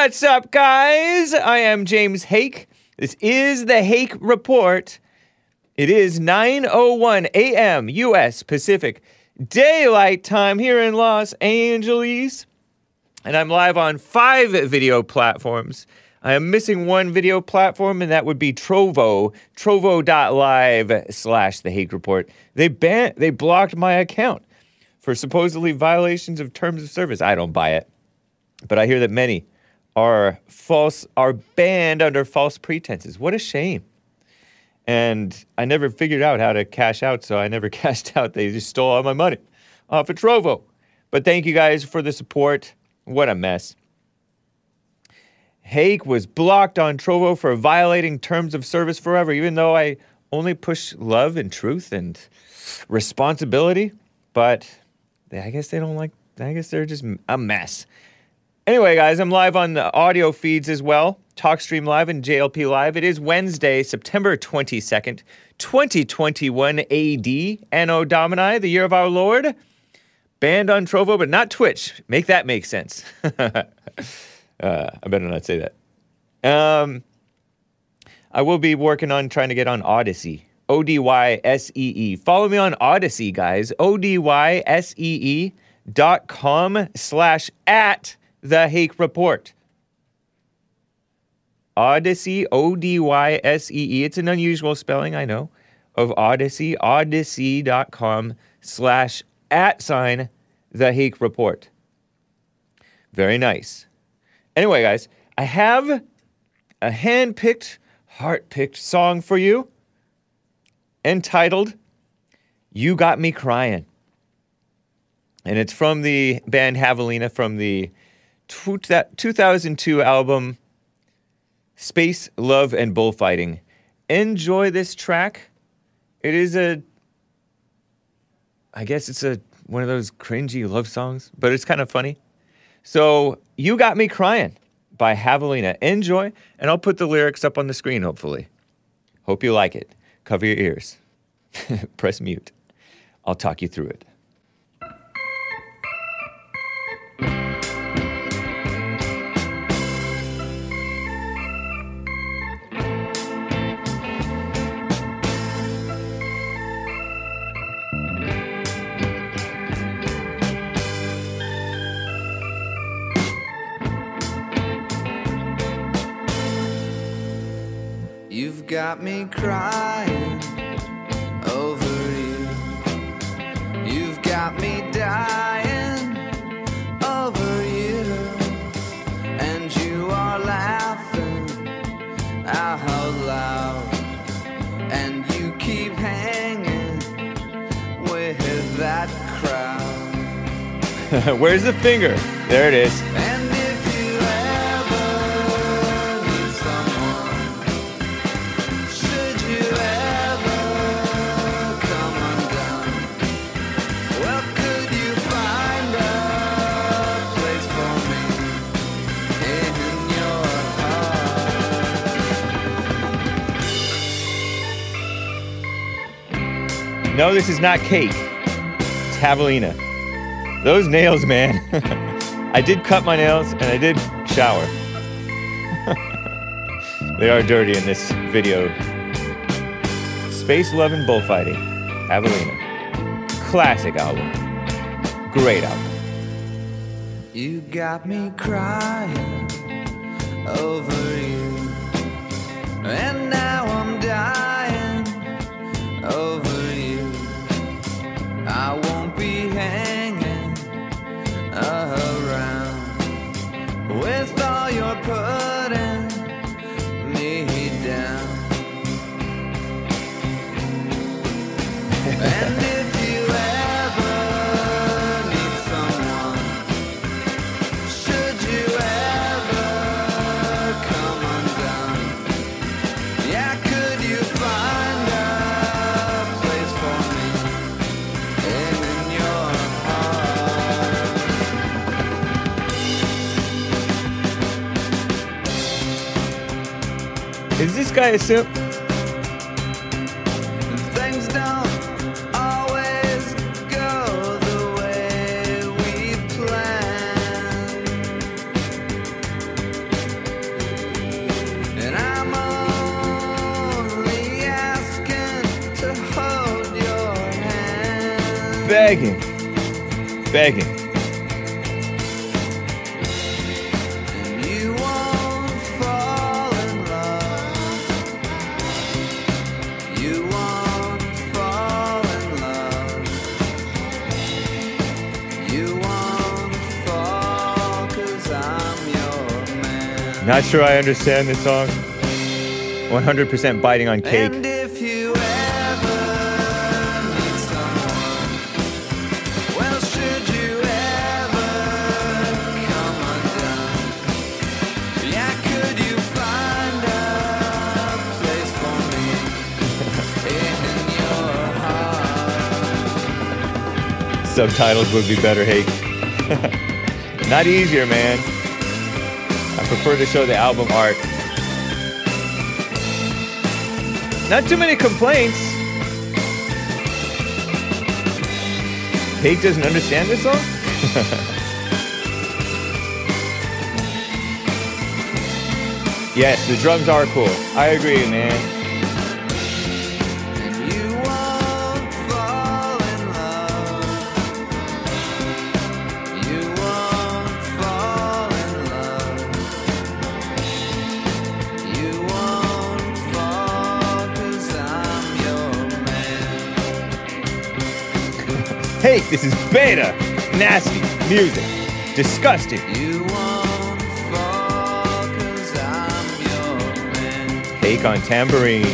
What's up, guys? I am James Hake. This is the Hake Report. It is 9:01 a.m. U.S. Pacific Daylight Time here in Los Angeles, and I'm live on five video platforms. I am missing one video platform, and that would be Trovo, trovo.live slash the Hake Report. They ban- they blocked my account for supposedly violations of terms of service. I don't buy it. But I hear that many are false are banned under false pretenses. What a shame. And I never figured out how to cash out, so I never cashed out. They just stole all my money off of Trovo. But thank you guys for the support. What a mess. Hake was blocked on Trovo for violating terms of service forever, even though I only push love and truth and responsibility. But I guess they don't like, I guess they're just a mess. Anyway, guys, I'm live on the audio feeds as well. TalkStream Live and JLP Live. It is Wednesday, September 22nd, 2021 AD, Anno Domini, the year of our Lord. Banned on Trovo, but not Twitch. Make that make sense. uh, I better not say that. Um, I will be working on trying to get on Odysee. O D Y S E E. Follow me on Odysee, guys. O D Y S E E dot com slash at the Hake Report. Odysee, O D Y S E E. It's an unusual spelling, I know, of Odysee, odysee.com slash at sign the Hake Report. Very nice. Anyway, guys, I have a hand picked, heart picked song for you entitled You Got Me Crying. And it's from the band Havalina from the 2002 album Space, Love, and Bullfighting. Enjoy this track. It is a, I guess it's a one of those cringy love songs, but it's kind of funny. So, You Got Me Crying by Havalina. Enjoy, and I'll put the lyrics up on the screen, hopefully. Hope you like it. Cover your ears. Press mute. I'll talk you through it. Got me crying over you. You've got me dying over you. And you are laughing out loud. And you keep hanging with that crowd. Where's the finger? There it is. No, this is not cake. It's Havalina. Those nails, man. I did cut my nails and I did shower. they are dirty in this video. Space Love and Bullfighting. Havalina. Classic album. Great album. You got me crying over you, and now hanging around with all your putting me down. Is Not sure I understand this song. 100% biting on cake. And if you ever need someone, well, should you ever come undone, yeah, could you find a place for me in your heart? Subtitles would be better, Hake. Not easier, man. Prefer to show the album art. Not too many complaints. Hake doesn't understand this song? yes, the drums are cool. I agree, man. This is beta. Nasty music. Disgusting. You won't fall cause I'm your man. Take on tambourine.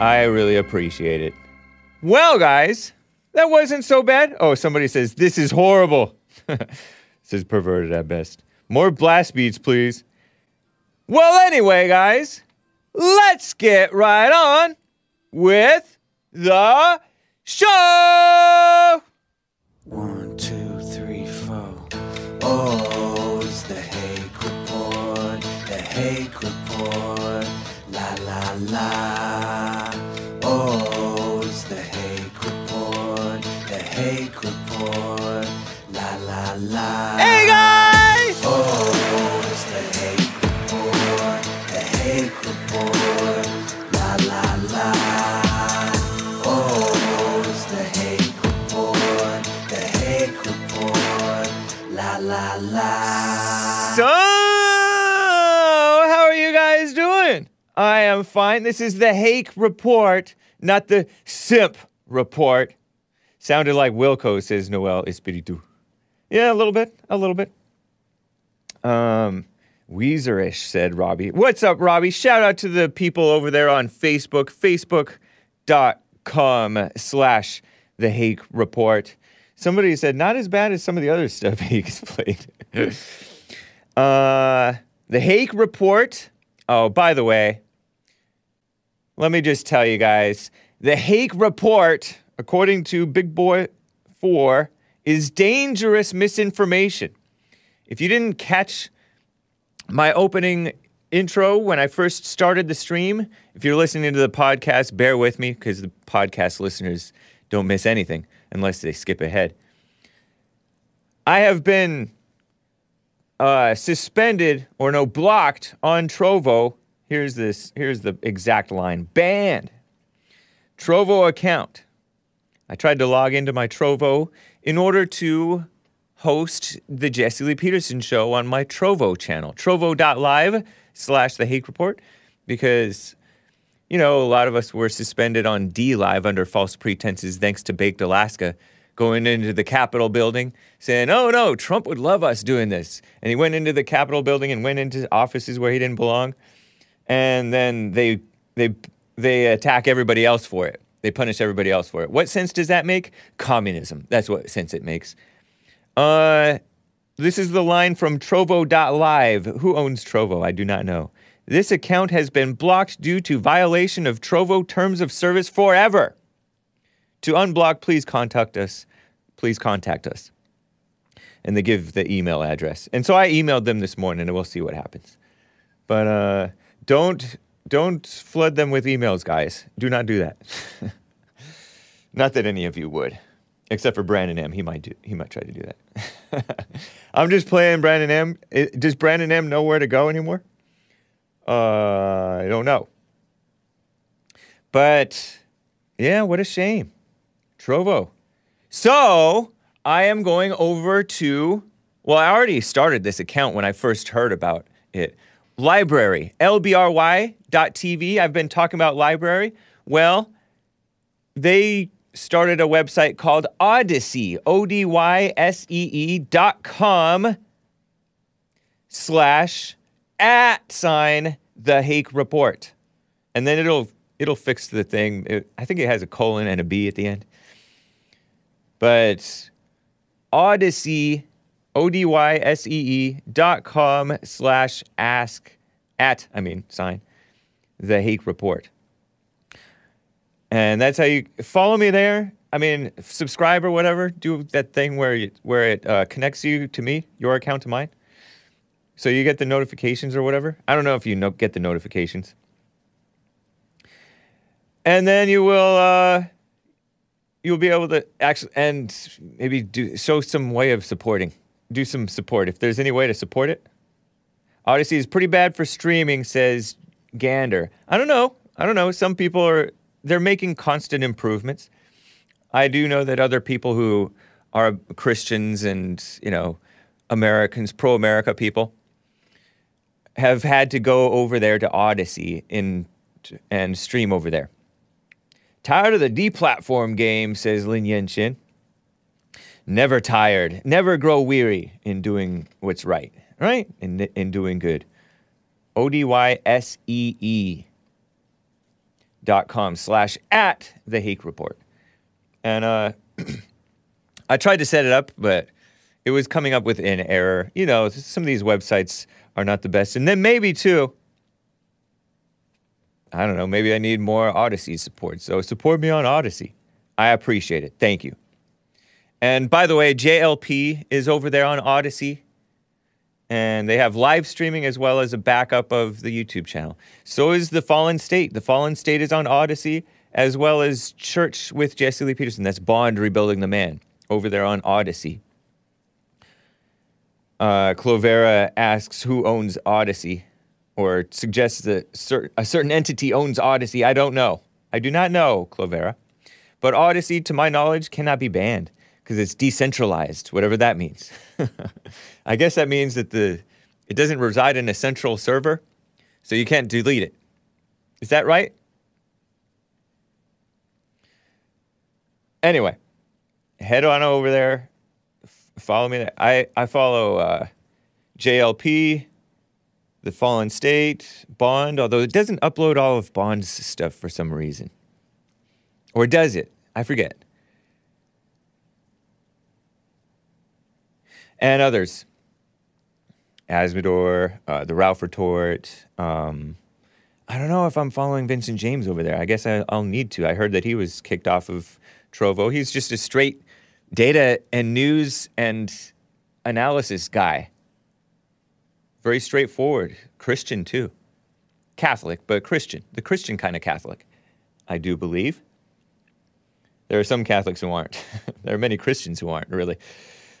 I really appreciate it. Well, guys, that wasn't so bad. Oh, somebody says, this is horrible. this is perverted at best. More blast beats, please. Well, anyway, guys, let's get right on with the show. One, two, three, four. Oh, it's the Hake Report, the Hake Report, la la la. Fine. This is the Hake Report, not the Simp Report. Sounded like Wilco, says Noel Espiritu. Yeah, a little bit, a little bit. Um, Weezerish, said Robbie. What's up, Robbie? Shout out to the people over there on Facebook, facebook.com slash the Hake Report. Somebody said, not as bad as some of the other stuff Hake's played. Uh, the Hake Report. Oh, by the way, let me just tell you guys the Hake Report, according to Big Boy 4, is dangerous misinformation. If you didn't catch my opening intro when I first started the stream, if you're listening to the podcast, bear with me because the podcast listeners don't miss anything unless they skip ahead. I have been uh, suspended or no blocked on Trovo. Here's this. Here's the exact line: banned. Trovo account. I tried to log into my Trovo in order to host the Jesse Lee Peterson show on my Trovo channel, trovo.live slash the Hake Report, because you know a lot of us were suspended on DLive under false pretenses, thanks to Baked Alaska going into the Capitol building saying, oh no, Trump would love us doing this. And he went into the Capitol building and went into offices where he didn't belong. And then they, they, they attack everybody else for it. They punish everybody else for it. What sense does that make? Communism. That's what sense it makes. Uh, this is the line from Trovo.live. Who owns Trovo? I do not know. This account has been blocked due to violation of Trovo terms of service forever. To unblock, please contact us. Please contact us. And they give the email address. And so I emailed them this morning and we'll see what happens. But uh, don't don't flood them with emails, guys. Do not do that. not that any of you would. Except for Brandon M. He might do he might try to do that. I'm just playing Brandon M. Does Brandon M know where to go anymore? Uh, I don't know. But yeah, what a shame. Trovo. So I am going over to, well, I already started this account when I first heard about it. LBRY, lbry.tv. I've been talking about LBRY. Well, they started a website called Odysee, O D Y S E E dot com slash at sign the Hake Report. And then it'll it'll fix the thing. It- I think it has a colon and a B at the end. But Odysee, O D Y S E E dot com slash ask at, I mean, sign the Hake Report. And that's how you follow me there. I mean, subscribe or whatever. Do that thing where you, where it uh, connects you to me, your account to mine. So you get the notifications or whatever. I don't know if you no- get the notifications. And then you will uh, you'll be able to actually and maybe do show some way of supporting. Do some support if there's any way to support it. Odysee is pretty bad for streaming, says Gander. I don't know. I don't know. Some people are they're making constant improvements. I do know that other people who are Christians and you know Americans, pro-America people, have had to go over there to Odysee in and stream over there. Tired of the deplatform game, says Lin Yenshin. Never tired, never grow weary in doing what's right, right? In, in doing good. O D Y S E E dot com slash at the Hake Report. And uh, I tried to set it up, but it was coming up with an error. You know, some of these websites are not the best. And then maybe too, I don't know, maybe I need more Odysee support. So support me on Odysee. I appreciate it. Thank you. And by the way, JLP is over there on Odysee. And they have live streaming as well as a backup of the YouTube channel. So is The Fallen State. The Fallen State is on Odysee, as well as Church with Jesse Lee Peterson. That's Bond Rebuilding the Man over there on Odysee. Uh, Clovera asks who owns Odysee or suggests that cer- a certain entity owns Odysee. I don't know. I do not know, Clovera. But Odysee, to my knowledge, cannot be banned because it's decentralized, whatever that means. I guess that means that the it doesn't reside in a central server, so you can't delete it. Is that right? Anyway, head on over there. Follow me there. I, I follow uh, JLP, The Fallen State, Bond, although it doesn't upload all of Bond's stuff for some reason. Or does it? I forget. And others. Azzmador, uh, the Ralph Retort. Um, I don't know if I'm following Vincent James over there. I guess I, I'll need to. I heard that he was kicked off of Trovo. He's just a straight data and news and analysis guy. Very straightforward. Christian, too. Catholic, but Christian. The Christian kind of Catholic, I do believe. There are some Catholics who aren't. there are many Christians who aren't, really.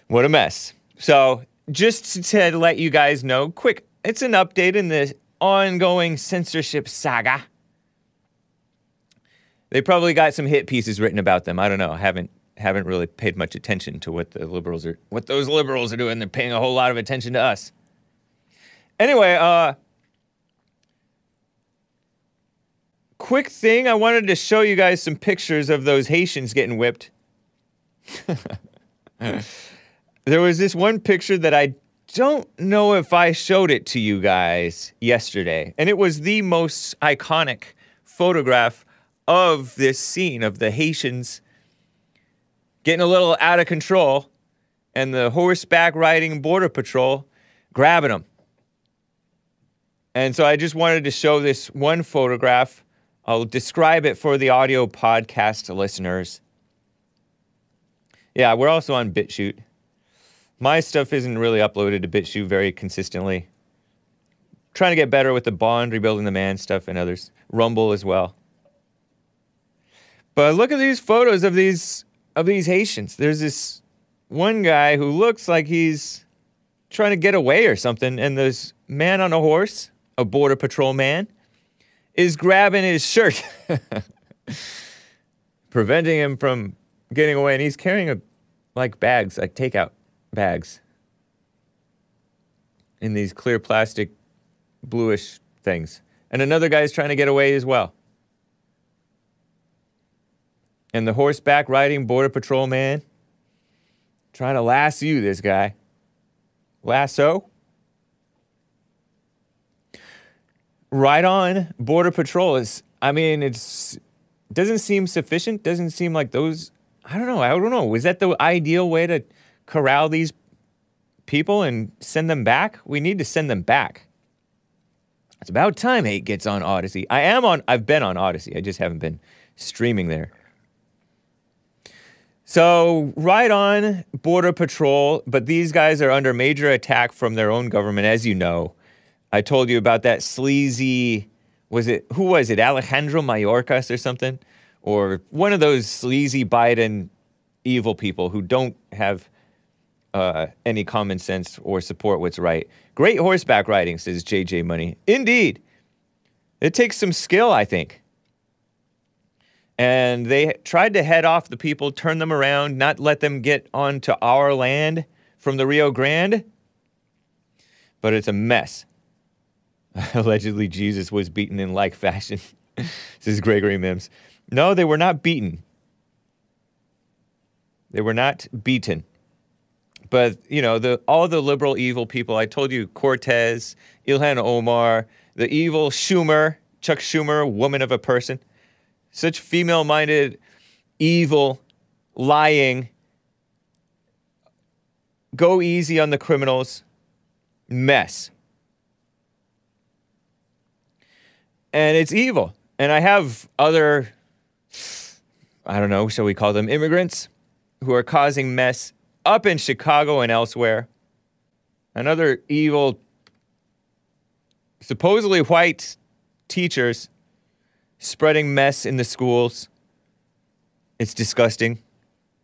What a mess. So, just to let you guys know, quick, it's an update in the ongoing censorship saga. They probably got some hit pieces written about them. I don't know. I haven't haven't really paid much attention to what the liberals are what those liberals are doing. They're paying a whole lot of attention to us. Anyway, uh quick thing, I wanted to show you guys some pictures of those Haitians getting whipped. there was this one picture that I don't know if I showed it to you guys yesterday, and it was the most iconic photograph of this scene of the Haitians getting a little out of control and the horseback riding border patrol grabbing them. And so I just wanted to show this one photograph. I'll describe it for the audio podcast listeners. Yeah, we're also on BitChute. My stuff isn't really uploaded to BitChute very consistently. Trying to get better with the Bond, Rebuilding the Man stuff, and others. Rumble as well. But look at these photos of these of these Haitians. There's this one guy who looks like he's trying to get away or something, and this man on a horse, a border patrol man, is grabbing his shirt, preventing him from getting away, and he's carrying a like bags, like takeout bags, in these clear plastic, bluish things. And another guy is trying to get away as well. And the horseback riding border patrol man trying to lasso you, this guy. Lasso? Right on border patrol is I mean, it's doesn't seem sufficient, doesn't seem like those I don't know, I don't know. Was that the ideal way to corral these people and send them back? We need to send them back. It's about time Hake gets on Odysee. I am on I've been on Odysee. I just haven't been streaming there. So, right on Border Patrol, but these guys are under major attack from their own government, as you know. I told you about that sleazy, was it, who was it, Alejandro Mayorkas or something? Or one of those sleazy Biden evil people who don't have uh, any common sense or support what's right. Great horseback riding, says JJ Money. Indeed. It takes some skill, I think and they tried to head off the people, turn them around, not let them get onto our land from the Rio Grande. But it's a mess. Allegedly, Jesus was beaten in like fashion. says Gregory Mims. No, they were not beaten. They were not beaten. But, you know, the, all the liberal evil people, I told you Cortez, Ilhan Omar, the evil Schumer, Chuck Schumer, woman of a person such female minded, evil, lying, go easy on the criminals mess. And it's evil. And I have other, I don't know, shall we call them immigrants, who are causing mess up in Chicago and elsewhere. Another evil, supposedly white teachers spreading mess in the schools. It's disgusting.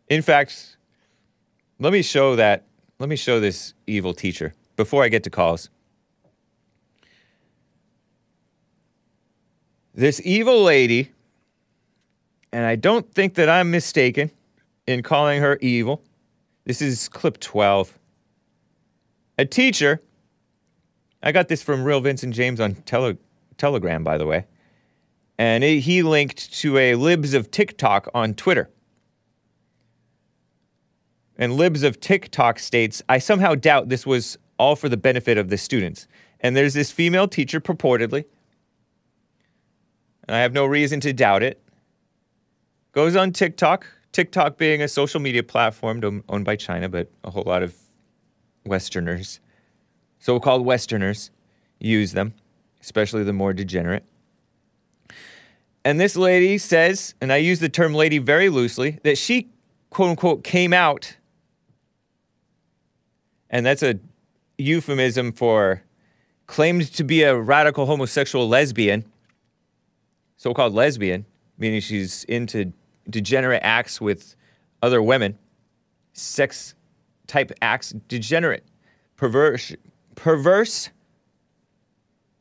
In fact, let me show that. Let me show this evil teacher before I get to calls. This evil lady, and I don't think that I'm mistaken in calling her evil. This is clip 12. A teacher, I got this from Real Vincent James on tele, Telegram, by the way and it, he linked to a Libs of TikTok on Twitter. And Libs of TikTok states, I somehow doubt this was all for the benefit of the students. And there's this female teacher purportedly, and I have no reason to doubt it, goes on TikTok, TikTok being a social media platform owned by China, but a whole lot of Westerners, so called Westerners, use them, especially the more degenerate. And this lady says, and I use the term lady very loosely, that she, quote unquote, came out. And that's a euphemism for claimed to be a radical homosexual lesbian, so called lesbian, meaning she's into degenerate acts with other women, sex type acts, degenerate, perverse, perverse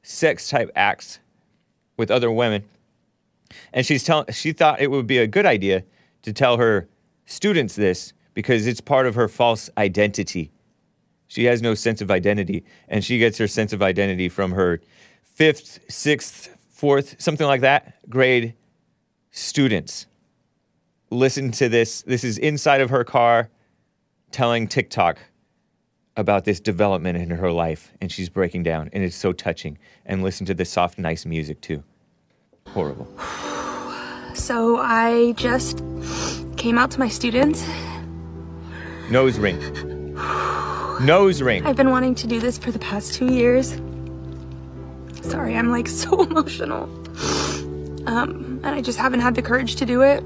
sex type acts with other women. And she's tell- she thought it would be a good idea to tell her students this because it's part of her false identity. She has no sense of identity, and she gets her sense of identity from her fifth, sixth, fourth, something like that grade students. Listen to this. This is inside of her car telling TikTok about this development in her life, and she's breaking down, and it's so touching. And listen to the soft, nice music, too. Horrible. So I just came out to my students. Nose ring. Nose ring. I've been wanting to do this for the past two years. Sorry, I'm like so emotional. Um, and I just haven't had the courage to do it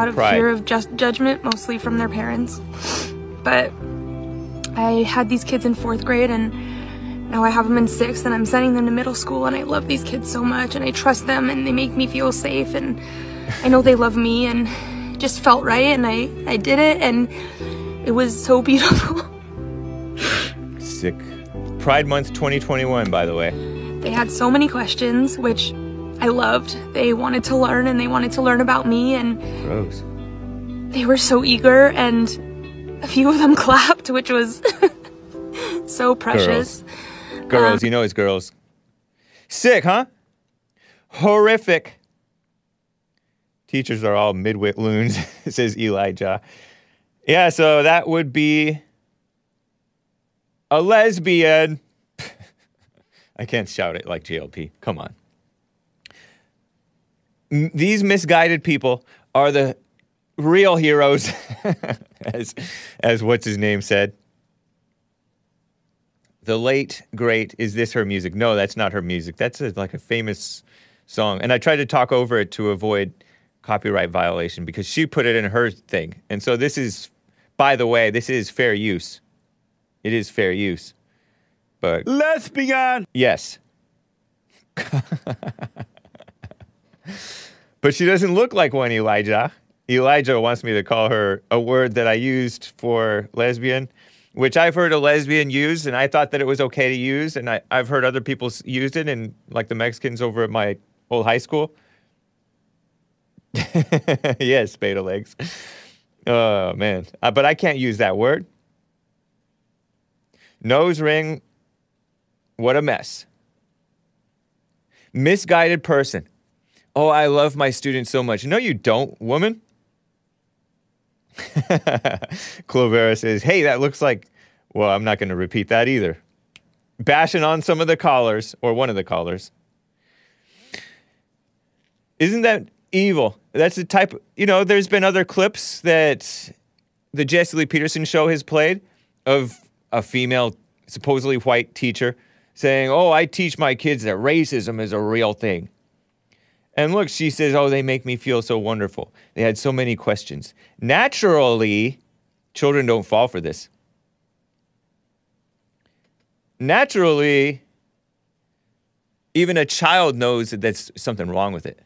out of pride. fear of just judgment, mostly from their parents. But I had these kids in fourth grade, and now I have them in sixth, and I'm sending them to middle school. And I love these kids so much, and I trust them, and they make me feel safe, and I know they love me, and just felt right, and I I did it, and it was so beautiful. Sick. Pride Month 2021, by the way. They had so many questions, which I loved. They wanted to learn, and they wanted to learn about me, and Gross. they were so eager, and a few of them clapped, which was so precious. Girls, uh, you know it's girls. Sick, huh? Horrific. Teachers are all midwit loons, says Elijah. Yeah, so that would be a lesbian. I can't shout it like JLP. Come on. M- these misguided people are the real heroes, as, as what's his name said. The late great is this her music? No, that's not her music. That's a, like a famous song, and I tried to talk over it to avoid copyright violation because she put it in her thing. And so this is, by the way, this is fair use. It is fair use, but Lesbian! yes. but she doesn't look like one, Elijah. Elijah wants me to call her a word that I used for lesbian, which I've heard a lesbian use, and I thought that it was okay to use, and I, I've heard other people used it, and like the Mexicans over at my old high school. yes, beta legs. Oh man, uh, but I can't use that word. Nose ring. What a mess. Misguided person. Oh, I love my students so much. No, you don't, woman. Clovera says, hey, that looks like, well, I'm not going to repeat that either. Bashing on some of the callers, or one of the callers. Isn't that evil? That's the type, you know, there's been other clips that the Jesse Lee Peterson show has played of a female, supposedly white teacher saying, Oh, I teach my kids that racism is a real thing. And look, she says, Oh, they make me feel so wonderful. They had so many questions. Naturally, children don't fall for this. Naturally, even a child knows that there's something wrong with it.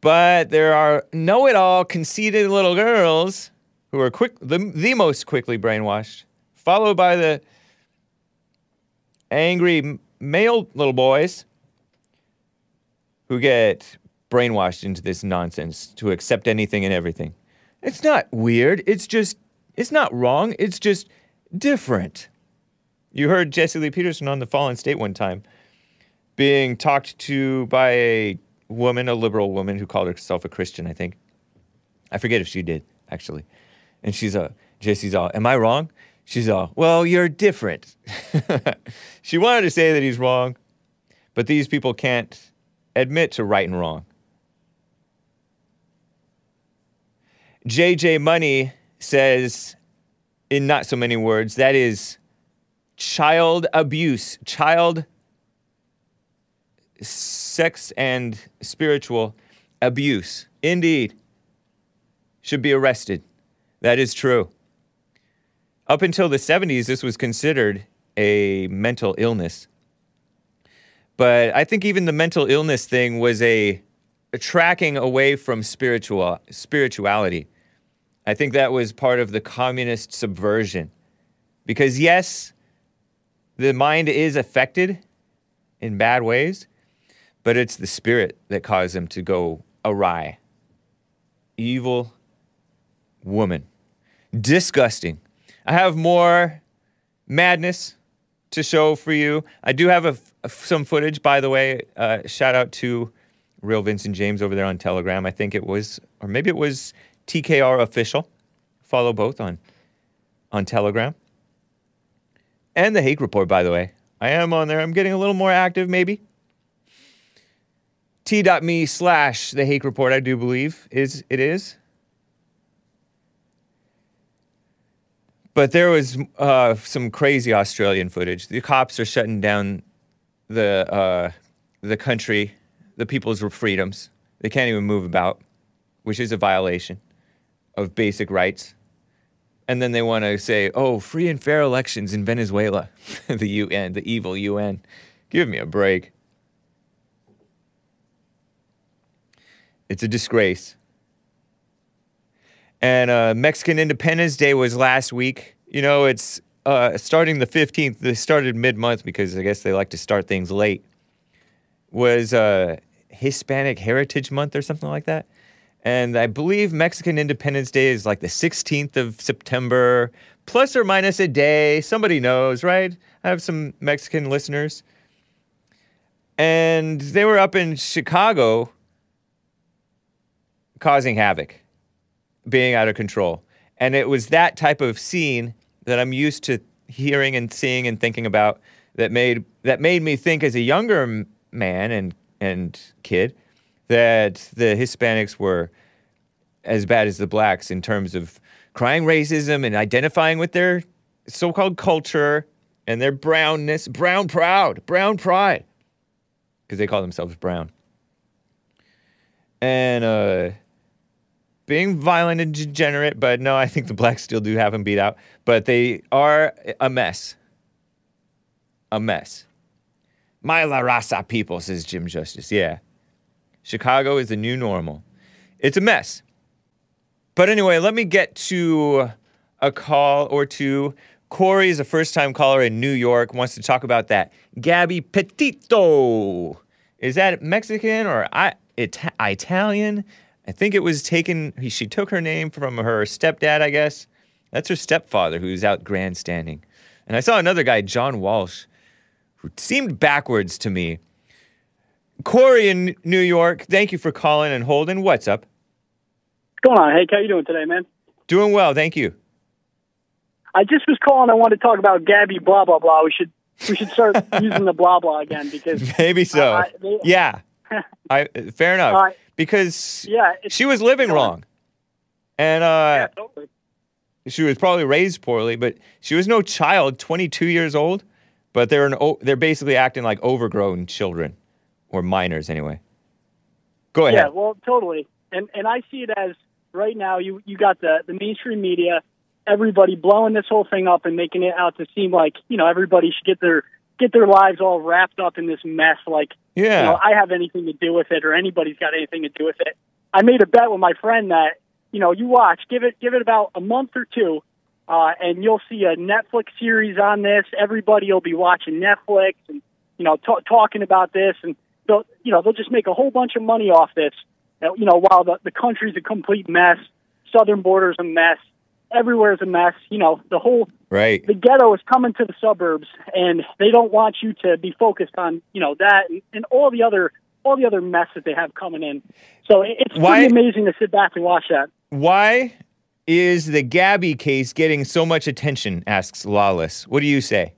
But there are know it all, conceited little girls who are quick, the, the most quickly brainwashed, followed by the angry male little boys who get brainwashed into this nonsense to accept anything and everything. It's not weird. It's just, it's not wrong. It's just different. You heard Jesse Lee Peterson on the Fallen State one time being talked to by a woman, a liberal woman who called herself a Christian, I think. I forget if she did, actually. And she's a, Jesse's all, Am I wrong? She's all, Well, you're different. she wanted to say that he's wrong, but these people can't admit to right and wrong. JJ Money says, in not so many words, that is child abuse, child sex and spiritual abuse. Indeed. Should be arrested. That is true. Up until the 70s, this was considered a mental illness. But I think even the mental illness thing was a, a tracking away from spiritual spirituality. I think that was part of the communist subversion. Because yes, the mind is affected in bad ways, but it's the spirit that caused them to go awry. Evil woman. Disgusting. I have more madness to show for you. I do have a, a- some footage, by the way. Uh, shout out to Real Vincent James over there on Telegram. I think it was, or maybe it was TKR official. Follow both on on Telegram. And the Hake Report, by the way. I am on there. I'm getting a little more active, maybe. T.me slash the Hake Report, I do believe is it is. But there was uh, some crazy Australian footage. The cops are shutting down the uh, the country, the people's freedoms. They can't even move about, which is a violation of basic rights. And then they want to say, "Oh, free and fair elections in Venezuela." the UN, the evil UN. Give me a break. It's a disgrace. And uh, Mexican Independence Day was last week. You know, it's uh, starting the 15th. They started mid month because I guess they like to start things late. Was uh, Hispanic Heritage Month or something like that. And I believe Mexican Independence Day is like the 16th of September, plus or minus a day. Somebody knows, right? I have some Mexican listeners. And they were up in Chicago causing havoc, being out of control. And it was that type of scene that I'm used to hearing and seeing and thinking about that made that made me think as a younger man and and kid that the Hispanics were as bad as the blacks in terms of crying racism and identifying with their so-called culture and their brownness, brown proud, brown pride, because they call themselves brown, and uh, being violent and degenerate. But no, I think the blacks still do have them beat out, but they are a mess, a mess. My La Raza people, says Jim Justice. Yeah. Chicago is the new normal. It's a mess. But anyway, let me get to a call or two. Cory is a first time caller in New York, wants to talk about that. Gabby Petito. Is that Mexican or I, Ita- Italian? I think it was taken, she took her name from her stepdad, I guess. That's her stepfather who's out grandstanding. And I saw another guy, John Walsh, who seemed backwards to me. Cory in New York, thank you for calling and holding. What's up? What's going on, Hank? How you doing today, man? Doing well, thank you. I just was calling. I wanted to talk about Gabby. Blah blah blah. We should we should start using the blah blah again because Maybe so. I- they- yeah. I fair enough. Uh, because yeah, she was living wrong. And yeah, uh, totally. she was probably raised poorly, but she was no child, 22 years old, but they're an o- they're basically acting like overgrown children or minors anyway. Go ahead. Yeah, well, totally. And and I see it as right now you you got the the mainstream media, everybody blowing this whole thing up and making it out to seem like you know everybody should get their get their lives all wrapped up in this mess. Like yeah. you know, I have anything to do with it or anybody's got anything to do with it. I made a bet with my friend that, you know, you watch, give it give it about a month or two, uh, and you'll see a Netflix series on this. Everybody will be watching Netflix and, you know, ta talking about this and they'll you know, they'll just make a whole bunch of money off this. Uh, You know, while the, the country's a complete mess, southern border's a mess, everywhere's a mess, you know, the whole right. the ghetto is coming to the suburbs and they don't want you to be focused on you know that and, and all the other all the other mess that they have coming in so it- it's Why- pretty amazing to sit back and watch that Why is the Gabby case getting so much attention? asks Lawless. What do you say?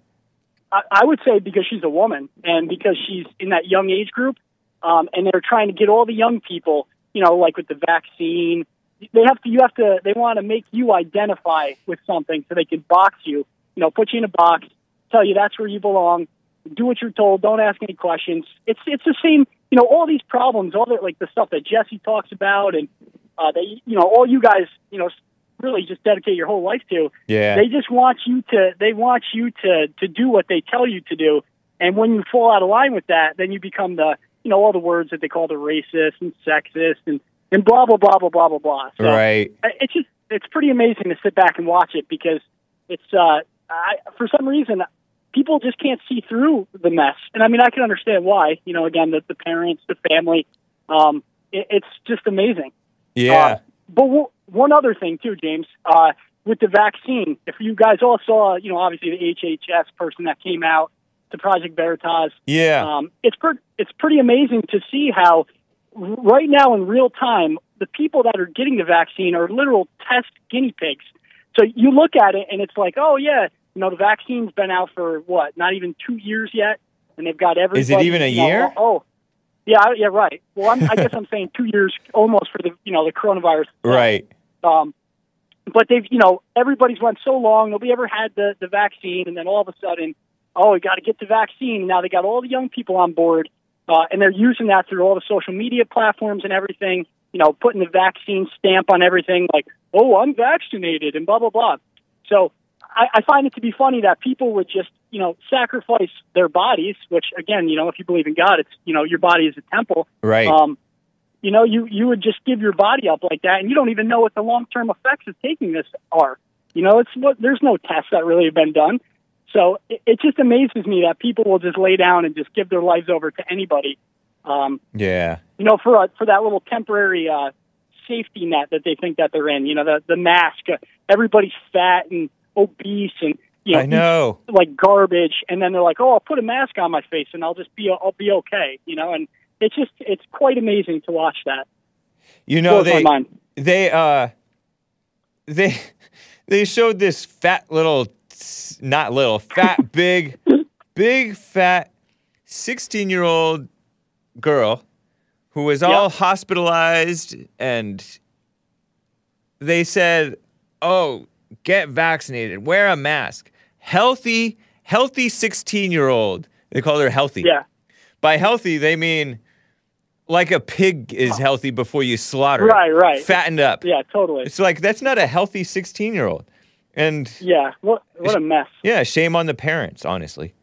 I, I would say because she's a woman and because she's in that young age group um, and they're trying to get all the young people you know like with the vaccine they have to you have to they want to make you identify with something so they can box you. You know put you in a box tell you that's where you belong do what you're told don't ask any questions. It's it's the same you know all these problems all the like the stuff that jesse talks about and uh that you know all you guys you know really just dedicate your whole life to Yeah. they just want you to they want you to to do what they tell you to do. And when you fall out of line with that then you become the you know all the words that they call the racist and sexist and and blah blah blah blah blah blah blah so right. It's just it's pretty amazing to sit back and watch it because it's uh I, for some reason people just can't see through the mess and i mean i can understand why you know again the, the parents the family um it, it's just amazing Yeah. uh, but w- one other thing too, James, uh, with the vaccine, if you guys all saw, you know, obviously the HHS person that came out to Project Veritas, yeah. um, it's per- it's pretty amazing to see how right now in real time the people that are getting the vaccine are literal test guinea pigs. So you look at it and it's like, oh yeah, you know, the vaccine's been out for what, not even two years yet, and they've got everybody. Is it even a you know, year? Oh, yeah, yeah, right. Well, I'm, I guess I'm saying two years almost for the you know the coronavirus. right. Um, but they've, you know, everybody's went so long, nobody ever had the, the vaccine, and then all of a sudden, oh, we got to get the vaccine. Now they got all the young people on board, uh, and they're using that through all the social media platforms and everything, you know, putting the vaccine stamp on everything, like, oh, I'm vaccinated, and blah, blah, blah. So I, I find it to be funny that people would just, you know, sacrifice their bodies, which, again, you know, if you believe in God, it's, you know, your body is a temple Right. um, you know, you you would just give your body up like that, and you don't even know what the long term effects of taking this are. You know, it's what there's no tests that really have been done. So it, it just amazes me that people will just lay down and just give their lives over to anybody. Um, yeah. you know, for a, for that little temporary uh, safety net that they think that they're in. You know, the the mask. Uh, everybody's fat and obese and you know, I know. like garbage, and then they're like, "Oh, I'll put a mask on my face and I'll just be I'll be okay." You know, and it's just it's quite amazing to watch that. You know they they uh they they showed this fat little not little fat big big fat 16 year old girl who was all hospitalized and they said oh get vaccinated wear a mask healthy healthy 16 year old they call her healthy Yeah, by healthy they mean like a pig is healthy before you slaughter it. Right, right. fattened up yeah, totally. it's like that's not a healthy 16 year old. And Yeah, what what a mess. yeah, shame on the parents, honestly.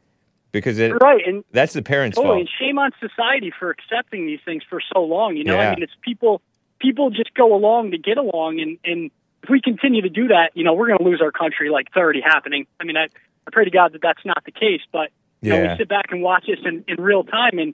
Because it Right, and that's the parents' totally, fault. and shame on society for accepting these things for so long. You know, Yeah. I mean, it's people people just go along to get along, and and if we continue to do that, you know, we're going to lose our country. Like it's already happening. I mean, I I pray to God that that's not the case, but you know, we sit back and watch this in, in real time, and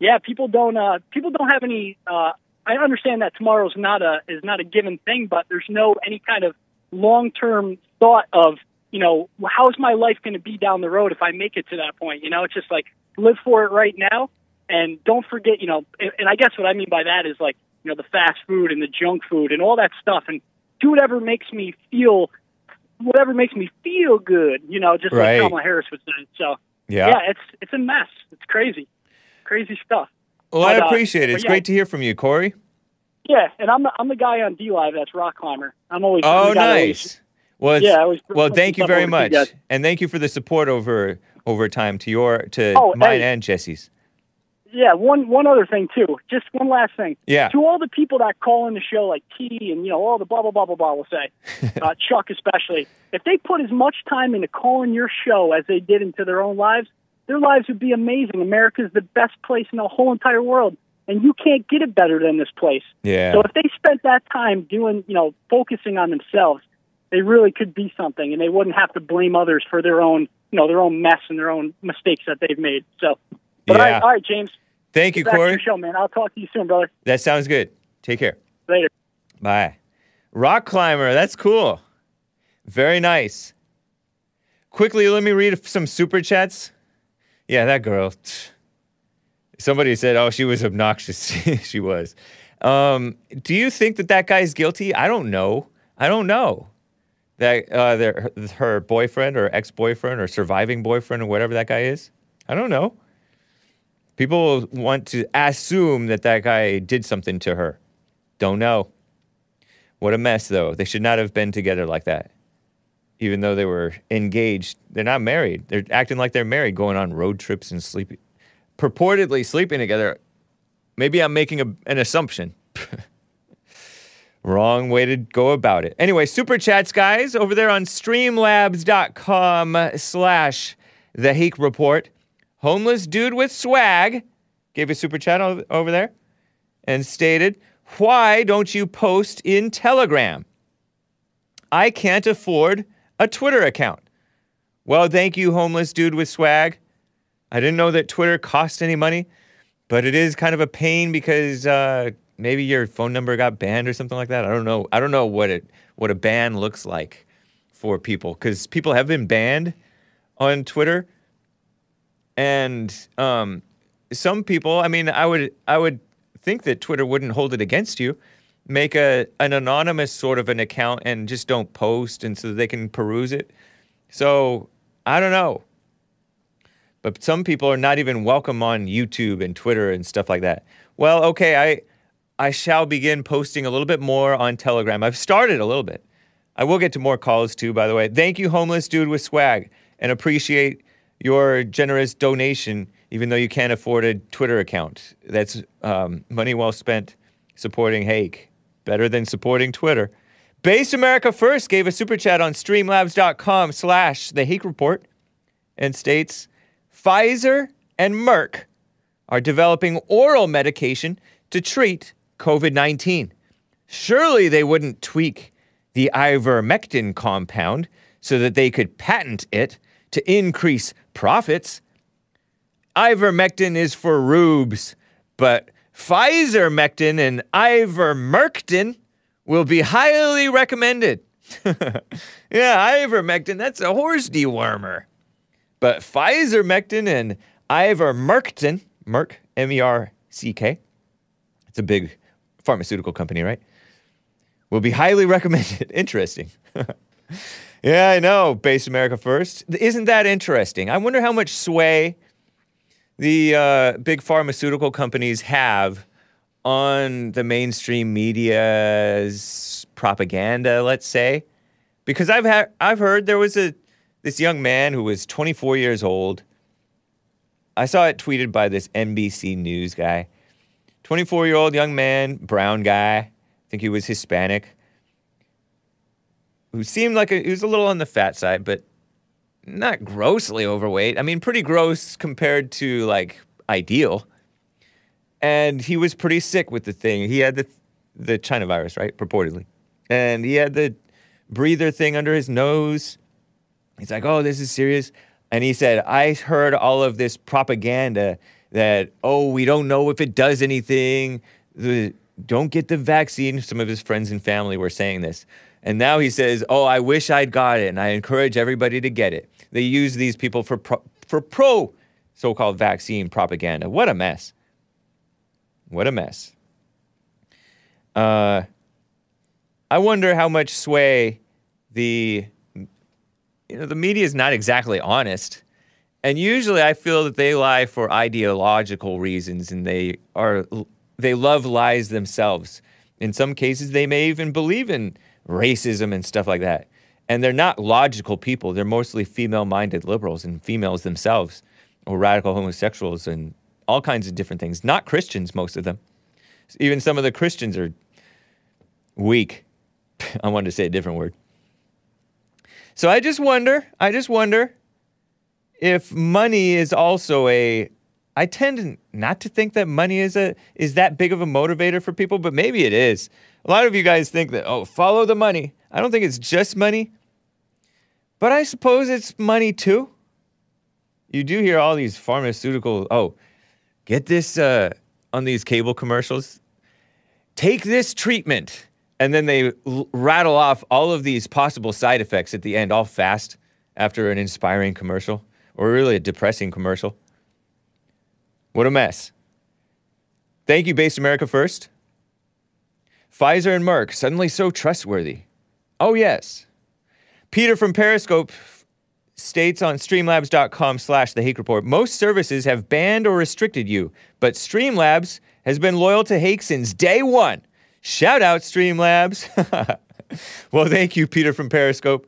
yeah, people don't uh people don't have any. uh I understand that tomorrow's not a is not a given thing, but there's no any kind of long term thought of you know how's my life going to be down the road if I make it to that point. You know, it's just like live for it right now, and don't forget. You know, and, and I guess what I mean by that is like you know the fast food and the junk food and all that stuff, and do whatever makes me feel whatever makes me feel good. You know, just Right. like Kamala Harris was saying. So yeah. yeah, it's it's a mess. It's crazy, crazy stuff. well, I but, uh, appreciate it. It's yeah. great to hear from you, Cory. Yeah, and I'm the, I'm the guy on DLive that's rock climber. I'm always Oh, that always- nice. Well, Yeah, was- well, thank you very much, you and thank you for the support over over time to your to Oh, mine hey. and Jesse's. Yeah, one one other thing too. Just one last thing. Yeah. To all the people that call in the show, like T and you know all the blah blah blah blah blah, will say, uh, Chuck especially, if they put as much time into calling your show as they did into their own lives, their lives would be amazing. America's the best place in the whole entire world, and you can't get it better than this place. Yeah. So if they spent that time doing, you know, focusing on themselves, they really could be something, and they wouldn't have to blame others for their own, you know, their own mess and their own mistakes that they've made. So, but Yeah. right, all right, James. Thank you, Cory. show, man. I'll talk to you soon, brother. That sounds good. Take care. Later. Bye. Rock climber, that's cool. Very nice. Quickly, let me read some super chats. Yeah, that girl. Somebody said, "Oh, she was obnoxious." she was. Um, do you think that that guy's guilty? I don't know. I don't know that uh, their, her boyfriend or ex-boyfriend or surviving boyfriend or whatever that guy is. I don't know. People want to assume that that guy did something to her. Don't know. What a mess, though. They should not have been together like that. Even though they were engaged, they're not married. They're acting like they're married, going on road trips and sleeping, purportedly sleeping together. Maybe I'm making a, an assumption. Wrong way to go about it. Anyway, super chats, guys, over there on streamlabs.com slash the Hake Report. Homeless dude with swag gave a super chat over there and stated, Why don't you post in Telegram? I can't afford a Twitter account. Well, thank you, homeless dude with swag. I didn't know that Twitter cost any money, but it is kind of a pain because uh, maybe your phone number got banned or something like that. I don't know. I don't know what it what a ban looks like for people because people have been banned on Twitter, and um, some people. I mean, I would I would think that Twitter wouldn't hold it against you. Make a an anonymous sort of an account and just don't post, and so they can peruse it. So I don't know. But some people are not even welcome on YouTube and Twitter and stuff like that. Well, okay, I I shall begin posting a little bit more on Telegram. I've started a little bit. I will get to more calls too, by the way. Thank you, homeless dude with swag, and appreciate your generous donation, even though you can't afford a Twitter account. That's um, money well spent supporting Hake. Better than supporting Twitter. Base America First gave a super chat on streamlabs.com slash the Hake Report and states Pfizer and Merck are developing oral medication to treat COVID 19. Surely they wouldn't tweak the ivermectin compound so that they could patent it to increase profits. Ivermectin is for rubes, but Pfizer Mectin and Ivermectin will be highly recommended. yeah, ivermectin, that's a horse dewormer. But Pfizer Mectin and Ivermectin, Merck, M E R C K, it's a big pharmaceutical company, right? Will be highly recommended. Interesting. yeah, I know. Base America first. Isn't that interesting? I wonder how much sway the uh, big pharmaceutical companies have on the mainstream media's propaganda, let's say. Because I've had I've heard there was a this young man who was 24 years old. I saw it tweeted by this NBC News guy. 24 year old young man, brown guy. I think he was Hispanic. Who seemed like a, he was a little on the fat side, but not grossly overweight. I mean, pretty gross compared to like ideal. And he was pretty sick with the thing. He had the the China virus, right? Purportedly. And he had the breather thing under his nose. He's like, "Oh, this is serious." And he said, "I heard all of this propaganda that oh, we don't know if it does anything. The, don't get the vaccine." Some of his friends and family were saying this. And now he says, "Oh, I wish I'd got it, and I encourage everybody to get it." They use these people for pro, for pro so-called vaccine propaganda. What a mess. What a mess. Uh, I wonder how much sway the you know the media is not exactly honest. And usually I feel that they lie for ideological reasons and they are they love lies themselves. In some cases they may even believe in racism and stuff like that. And they're not logical people. They're mostly female-minded liberals and females themselves or radical homosexuals and all kinds of different things. Not Christians most of them. Even some of the Christians are weak. I wanted to say a different word. So I just wonder, I just wonder if money is also a I tend not to think that money is a is that big of a motivator for people, but maybe it is. A lot of you guys think that oh, follow the money. I don't think it's just money. But I suppose it's money too. You do hear all these pharmaceutical oh, get this uh, on these cable commercials. Take this treatment and then they l- rattle off all of these possible side effects at the end, all fast after an inspiring commercial or really a depressing commercial. What a mess. Thank you, Based America First. Pfizer and Merck, suddenly so trustworthy. Oh, yes. Peter from Periscope states on streamlabs.com slash the hake report most services have banned or restricted you but streamlabs has been loyal to hake since day one Shout out, Streamlabs. well, thank you, Peter from Periscope.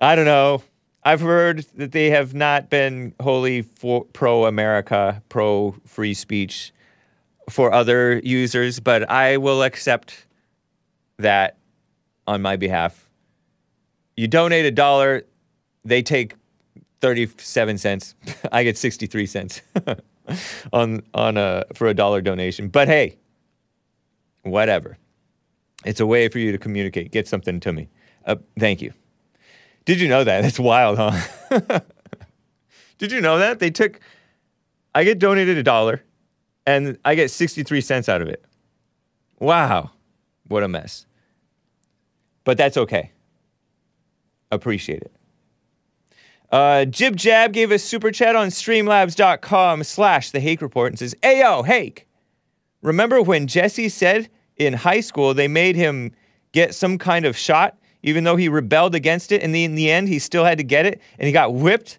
I don't know. I've heard that they have not been wholly pro America, pro free speech for other users, but I will accept that on my behalf. You donate a dollar, they take 37 cents. I get 63 cents on on a for a dollar donation. But hey, whatever. It's a way for you to communicate, get something to me. Uh, thank you. Did you know that? That's wild, huh? Did you know that? They took, I get donated a dollar and I get 63 cents out of it. Wow. What a mess. But that's okay. Appreciate it. Uh, Jib Jab gave us super chat on streamlabs.com slash the Hake Report and says, Ayo, Hake, remember when Jesse said in high school, they made him get some kind of shot, even though he rebelled against it. And in the end, he still had to get it and he got whipped.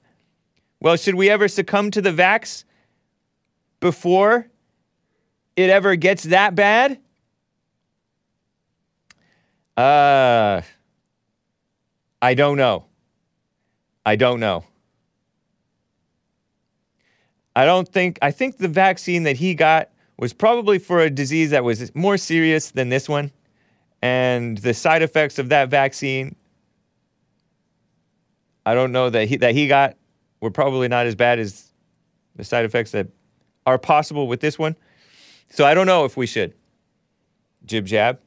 Well, should we ever succumb to the vax before it ever gets that bad? Uh, I don't know. I don't know. I don't think, I think the vaccine that he got was probably for a disease that was more serious than this one. And the side effects of that vaccine, I don't know that he, that he got were probably not as bad as the side effects that are possible with this one. So I don't know if we should. Jib jab.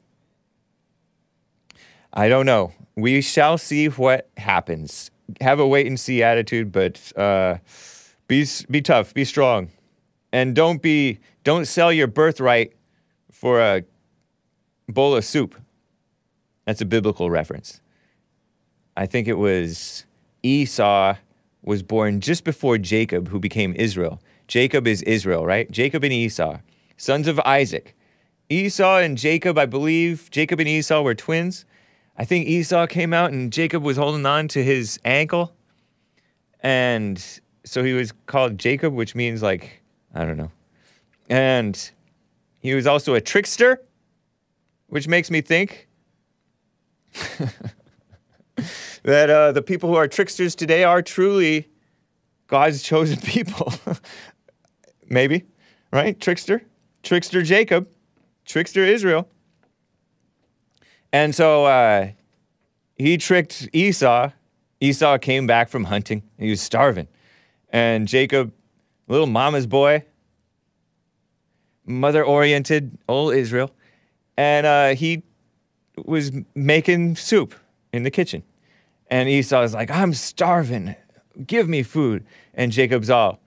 I don't know. We shall see what happens. Have a wait and see attitude, but uh, be be tough, be strong, and don't be Don't sell your birthright for a bowl of soup. That's a biblical reference. I think it was Esau was born just before Jacob, who became Israel. Jacob is Israel, right? Jacob and Esau, sons of Isaac. Esau and Jacob, I believe, Jacob and Esau were twins. I think Esau came out and Jacob was holding on to his ankle. And so he was called Jacob, which means like, I don't know. And he was also a trickster, which makes me think that uh, the people who are tricksters today are truly God's chosen people. Maybe, right? Trickster, trickster Jacob, trickster Israel. And so uh, he tricked Esau. Esau came back from hunting. He was starving. And Jacob, little mama's boy, mother oriented, old Israel. And uh, he was making soup in the kitchen. And Esau's like, I'm starving. Give me food. And Jacob's all,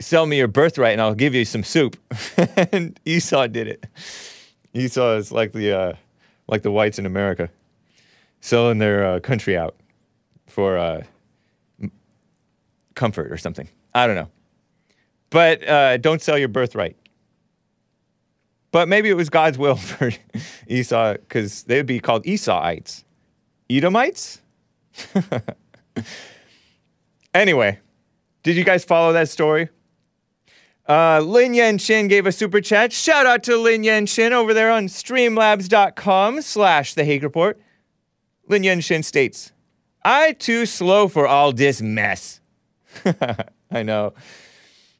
sell me your birthright and I'll give you some soup. and Esau did it. Esau is like the, uh, like the whites in America, selling their uh, country out for uh, comfort or something. I don't know. But uh, don't sell your birthright. But maybe it was God's will for Esau, because they would be called Esauites. Edomites? anyway, did you guys follow that story? Uh, Lin Yan Chin gave a super chat. Shout out to Lin Yan Chin over there on streamlabs.com slash the Hake Report. Lin Yan Chin states, I too slow for all this mess. I know.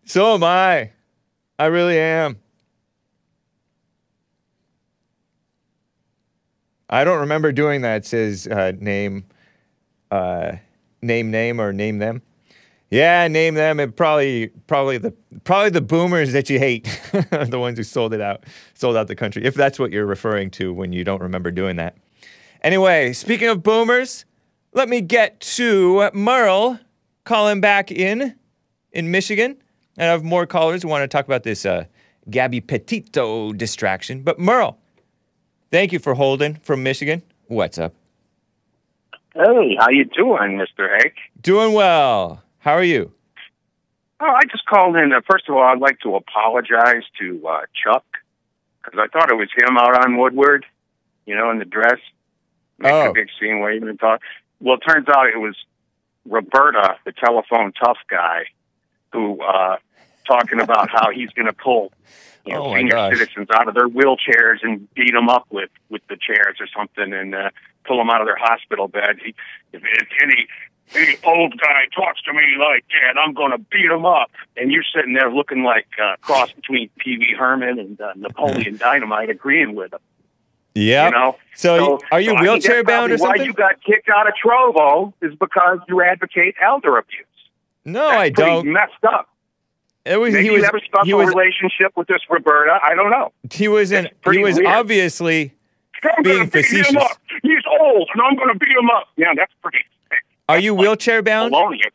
So am I. I really am. I don't remember doing that. Says uh, name, uh, name, name, or name them. Yeah, name them. And probably, probably the probably the boomers that you hate, are the ones who sold it out, sold out the country. If that's what you're referring to when you don't remember doing that. Anyway, speaking of boomers, let me get to Merle calling back in in Michigan. And I have more callers who want to talk about this uh, Gabby Petito distraction. But Merle, thank you for holding from Michigan. What's up? Hey, how you doing, Mr. Hake? Doing well. How are you? Oh, I just called in. Uh, first of all, I'd like to apologize to uh, Chuck because I thought it was him out on Woodward, you know, in the dress, making Oh. a big scene, waving and talk. Well, it turns out it was Roberta, the telephone tough guy, who uh, talking about how he's going to pull you know, Oh, my senior gosh. citizens out of their wheelchairs and beat them up with with the chairs or something, and uh, pull them out of their hospital bed. He, if, if any any old guy talks to me like that, I'm going to beat him up. And you're sitting there looking like a cross between Pee Wee Herman and uh, Napoleon Dynamite, agreeing with him. Yeah. You know. So, are you so wheelchair bound or something? Why you got kicked out of Trovo is because you advocate elder abuse. no, That's I don't. Messed up. It was Maybe he was have a special was relationship with this Roberta. I don't know. he was in he was weird. obviously I'm Being beat facetious. him up. He's old, and I'm going to beat him up. Yeah, that's pretty Are you wheelchair bound? felonious.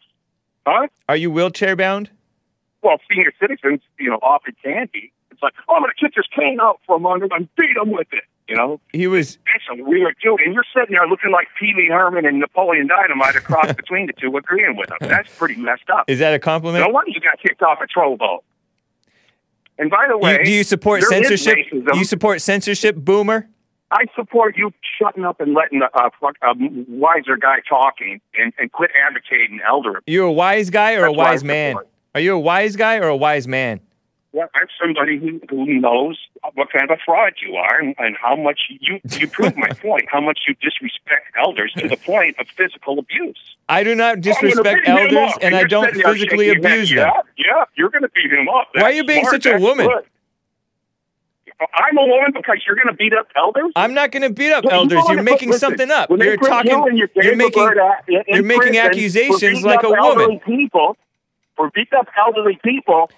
Huh? Are you wheelchair bound? well, senior citizens, you know, often can be. It's like, oh, I'm going to kick this cane out from under him and beat him with it. You know, He was that's a weird dude. And you're sitting there looking like Pee Wee Herman and Napoleon Dynamite across between the two, agreeing with him. That's pretty messed up. is that a compliment? No wonder you got kicked off at Trovo. And by the way, You, do you support censorship? You support censorship, boomer? I support you shutting up and letting a, a, a wiser guy talking and, and quit advocating elder. You a wise guy or a That's I wise man? Are you a wise guy or a wise man? Well, I'm somebody who, who knows what kind of a fraud you are and, and how much you you prove my point. How much you disrespect elders to the point of physical abuse. I do not disrespect beat him elders, and I don't physically shaking your head. abuse them. Yeah, yeah, you're going to beat him up. Why are you being smart. such a woman? good. I'm a woman because you're going to beat up elders. I'm not going to beat up Well, elders. You're making listen, something up. You're talking. You your You're making. Roberta in- uh, in you're making accusations like a woman. People, for beating up elderly people, you're going to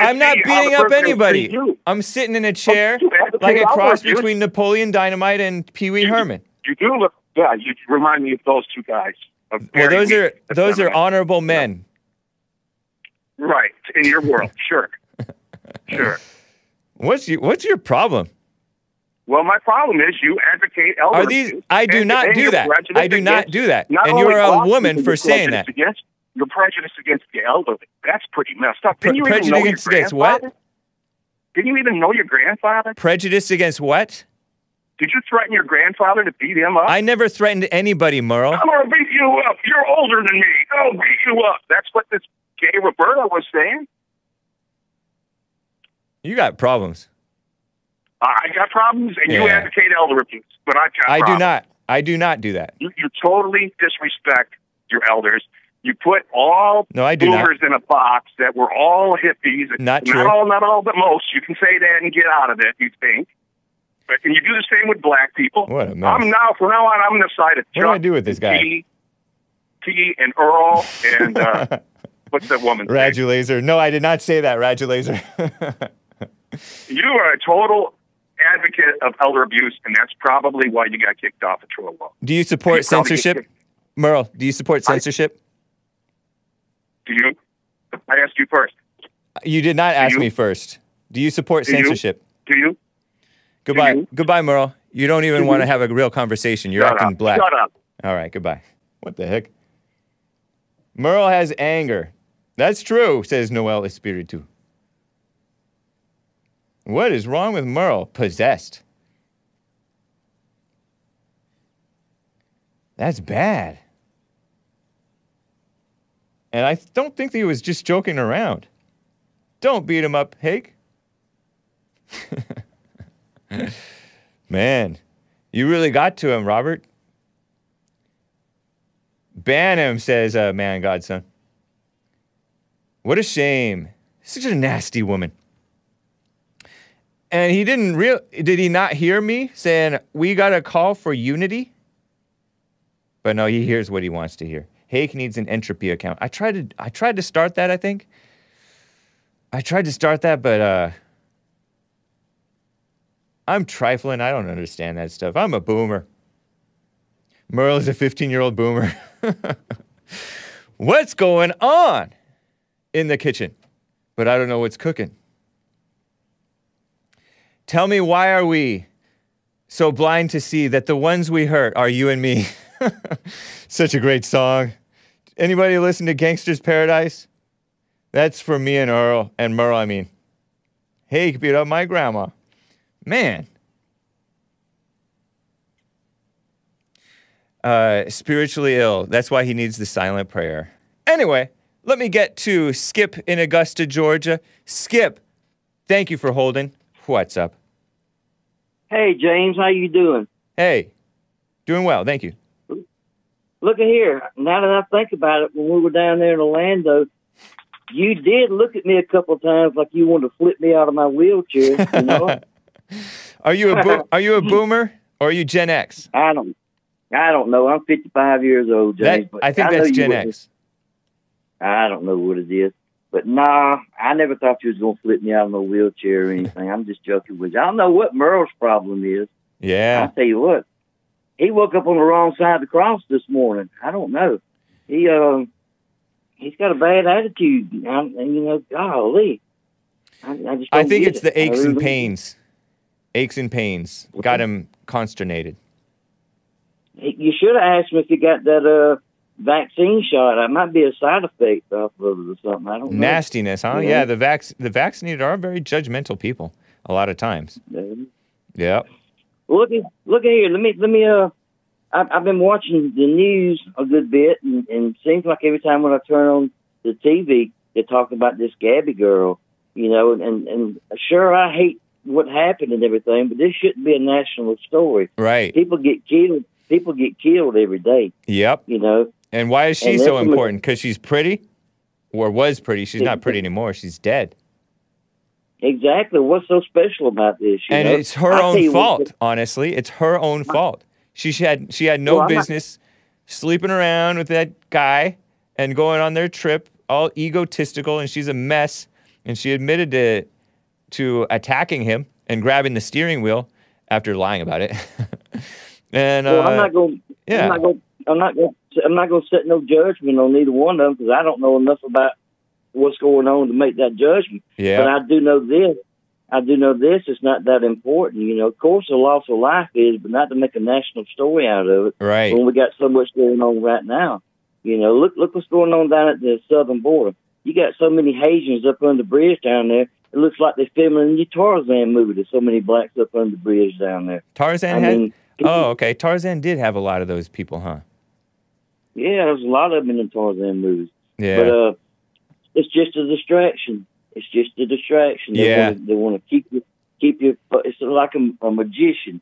I'm not beating up anybody. I'm sitting in a oh, chair you like a cross between Napoleon Dynamite and Pee Wee Herman. You do look, yeah. You remind me of those two guys. Well, those are those are honorable men. right in your world. Sure. Sure. What's your What's your problem? Well, my problem is you advocate elder Are these? I do not do that. I do not do that. not And you are a woman for saying that. Against, you're prejudiced against the elderly. That's pretty messed up. Pre- Didn't you even know your prejudice against what? grandfather? Didn't you even know your grandfather? Prejudice against what? Did you threaten your grandfather to beat him up? I never threatened anybody, Merle. I'm gonna beat you up. You're older than me. I'll beat you up. That's what this gay Roberta was saying. You got problems. I got problems, and you Yeah. advocate elder abuse, but I got I do not. I do not do that. You, you totally disrespect your elders. You put all No, I do not. boomers in a box that were all hippies. Not true. Not all, not all, but most. You can say that and get out of it. You think, but and you do the same with black people. What a mess. I'm now from now on. I'm on the side of What do I do with this guy? T, T and Earl and uh, what's that woman's name? Radulaser. No, I did not say that, Radulaser. You are a total advocate of elder abuse, and that's probably why you got kicked off of Trollo. do you support You censorship? Merle, do you support censorship? Do you? I asked you first. You did not ask me first. Do you support Do you? censorship? Do you? Goodbye. you? Goodbye, Merle. You don't even want to have a real conversation. You're Shut acting up. black. Shut up. All right, goodbye. What the heck? Merle has anger. That's true, says Noel Espiritu. What is wrong with Merle? Possessed. That's bad. And I don't think that he was just joking around. Don't beat him up, Hake. Man, you really got to him, Robert. Ban him, says uh, man godson. What a shame. Such a nasty woman. And he didn't real did he not hear me saying we got a call for unity? But no, he hears what he wants to hear. Hake needs an entropy account. I tried to I tried to start that, I think. I tried to start that, but uh I'm trifling. I don't understand that stuff. I'm a boomer. Merle is a 15 year old boomer. what's going on in the kitchen? But I don't know what's cooking. Tell me, why are we so blind to see that the ones we hurt are you and me? Such a great song. Anybody listen to Gangsta's Paradise? That's for me and Earl, and Merle, I mean. Hey, beat up my grandma. Man. Uh, spiritually ill. That's why he needs the silent prayer. Anyway, let me get to Skip in Augusta, Georgia. Skip, thank you for holding. What's up? Hey James, how you doing? Hey, doing well, thank you. Look at here. Now that I think about it, when we were down there in Orlando, you did look at me a couple of times like you wanted to flip me out of my wheelchair. You know, Are you a bo- are you a boomer or are you Gen X? I don't, I don't know. I'm 55 years old, James. That, but I think know that's Gen X. I don't know what it is, but nah, I never thought you was gonna flip me out of my wheelchair or anything. I'm just joking with you. I don't know what Merle's problem is. Yeah. I'll tell you what, he woke up on the wrong side of the cross this morning. I don't know. He um, he's got a bad attitude, and, and you know, golly. I, I just. I think it's it. the aches I and really- pains. Aches and pains got him consternated. You should have asked him if he got that uh vaccine shot. That might be a side effect off of it or something. I don't know. Nastiness, huh? Yeah. Yeah, the vac- the vaccinated are very judgmental people a lot of times. Um, Yep. Look at look at here. Let me let me uh. I've, I've been watching the news a good bit, and, and seems like every time when I turn on the TV, they're talking about this Gabby girl. You know, and and sure, I hate what happened and everything, but this shouldn't be a national story. Right. People get killed. People get killed every day. Yep. You know. And why is she And so important? Because she's pretty, or was pretty. She's not pretty anymore. She's dead. Exactly. What's so special about this? You and know? it's her I'll own you what- fault. Honestly, it's her own fault. She sh- had she had no Well, I'm not- business sleeping around with that guy and going on their trip, all egotistical, and she's a mess. And she admitted to to attacking him and grabbing the steering wheel after lying about it. and Well, uh, I'm not going. yeah. I'm not going. I'm not going. I'm not going to set no judgment on either one of them because I don't know enough about what's going on to make that judgment. Yeah. But I do know this. I do know this. It's not that important. You know, of course, the loss of life is, but not to make a national story out of it Right. when we got so much going on right now. You know, look look what's going on down at the southern border. You got so many Haitians up on the bridge down there. It looks like they're filming new Tarzan movie. There's so many blacks up on the bridge down there. Tarzan I had. mean, oh, okay. Tarzan did have a lot of those people, huh? yeah, there's a lot of them in the Tarzan movies. Yeah. But uh, it's just a distraction. It's just a distraction. They Yeah. Want to, they want to keep you, keep you. It's like a, a magician.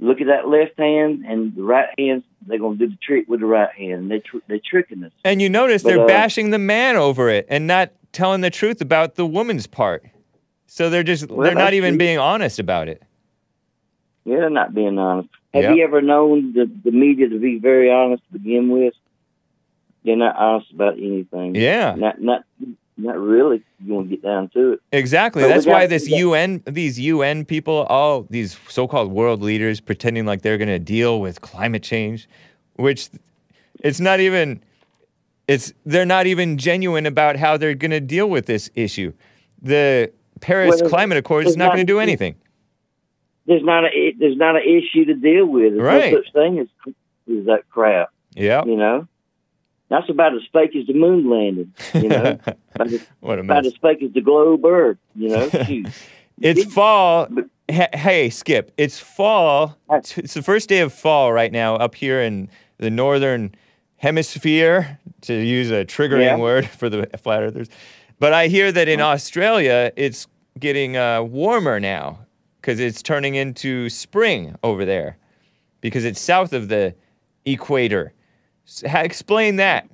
Look at that left hand and the right hand. They're going to do the trick with the right hand. They tr- they're tricking us. and you notice but, they're uh, bashing the man over it and not telling the truth about the woman's part. So they're just Well, they're not even true. being honest about it. Yeah, they're not being honest. Have Yep. you ever known the, the media to be very honest to begin with? They're not honest about anything. Yeah. Not not not really. You want to get down to it. Exactly. But That's why this UN, these UN people, all these so-called world leaders, pretending like they're going to deal with climate change, which it's not even. It's they're not even genuine about how they're going to deal with this issue. The Paris Well, Climate Accord is there's not going to do anything. There's not a there's not an issue to deal with. There's Right. no such thing as as that crap. Yeah. You know, that's about as fake as the moon landing. You know, about, as, what a about as fake as the globe Earth. You know, It's fall. Hey, Skip. It's fall. It's the first day of fall right now up here in the northern hemisphere, to use a triggering Yeah. word for the flat earthers. But I hear that in Australia it's getting uh, warmer now because it's turning into spring over there because it's south of the equator. Explain that.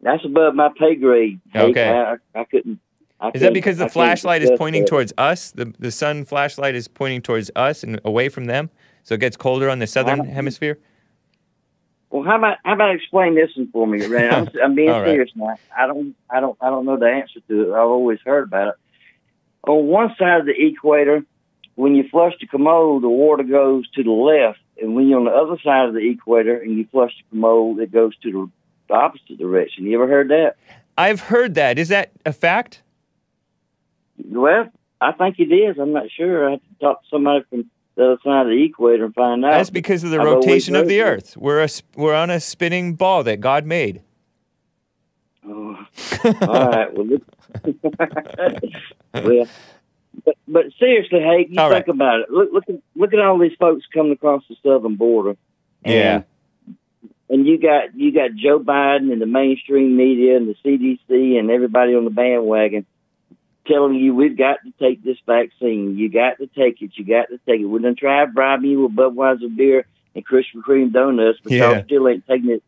that's above my pay grade. Okay. I, I couldn't. I Is that because the couldn't flashlight is pointing that. towards us? The the sun flashlight is pointing towards us and away from them, so it gets colder on the southern hemisphere. Well, how about how about explain this one for me, Ray? I'm, I'm being right. serious now. I don't I don't I don't know the answer to it. I've always heard about it. On one side of the equator, when you flush the commode, the water goes to the left, and when you're on the other side of the equator and you flush the commode, it goes to the, opposite direction. You ever heard that? I've heard that. Is that a fact? Well, I think it is. I'm not sure. I have to talk to somebody from the other side of the equator and find out. That's because of the I've rotation of the. Earth. We're a we're on a spinning ball that God made. Oh, all right. Well, well, but, but seriously, hey, you All think right. about it. Look, look at look at all these folks coming across the southern border. And, Yeah. And you got you got Joe Biden and the mainstream media and the CDC and everybody on the bandwagon telling you we've got to take this vaccine. You got to take it. You got to take it. We're gonna try bribing you with Budweiser beer and Krispy Kreme donuts, but Yeah. y'all still ain't taking it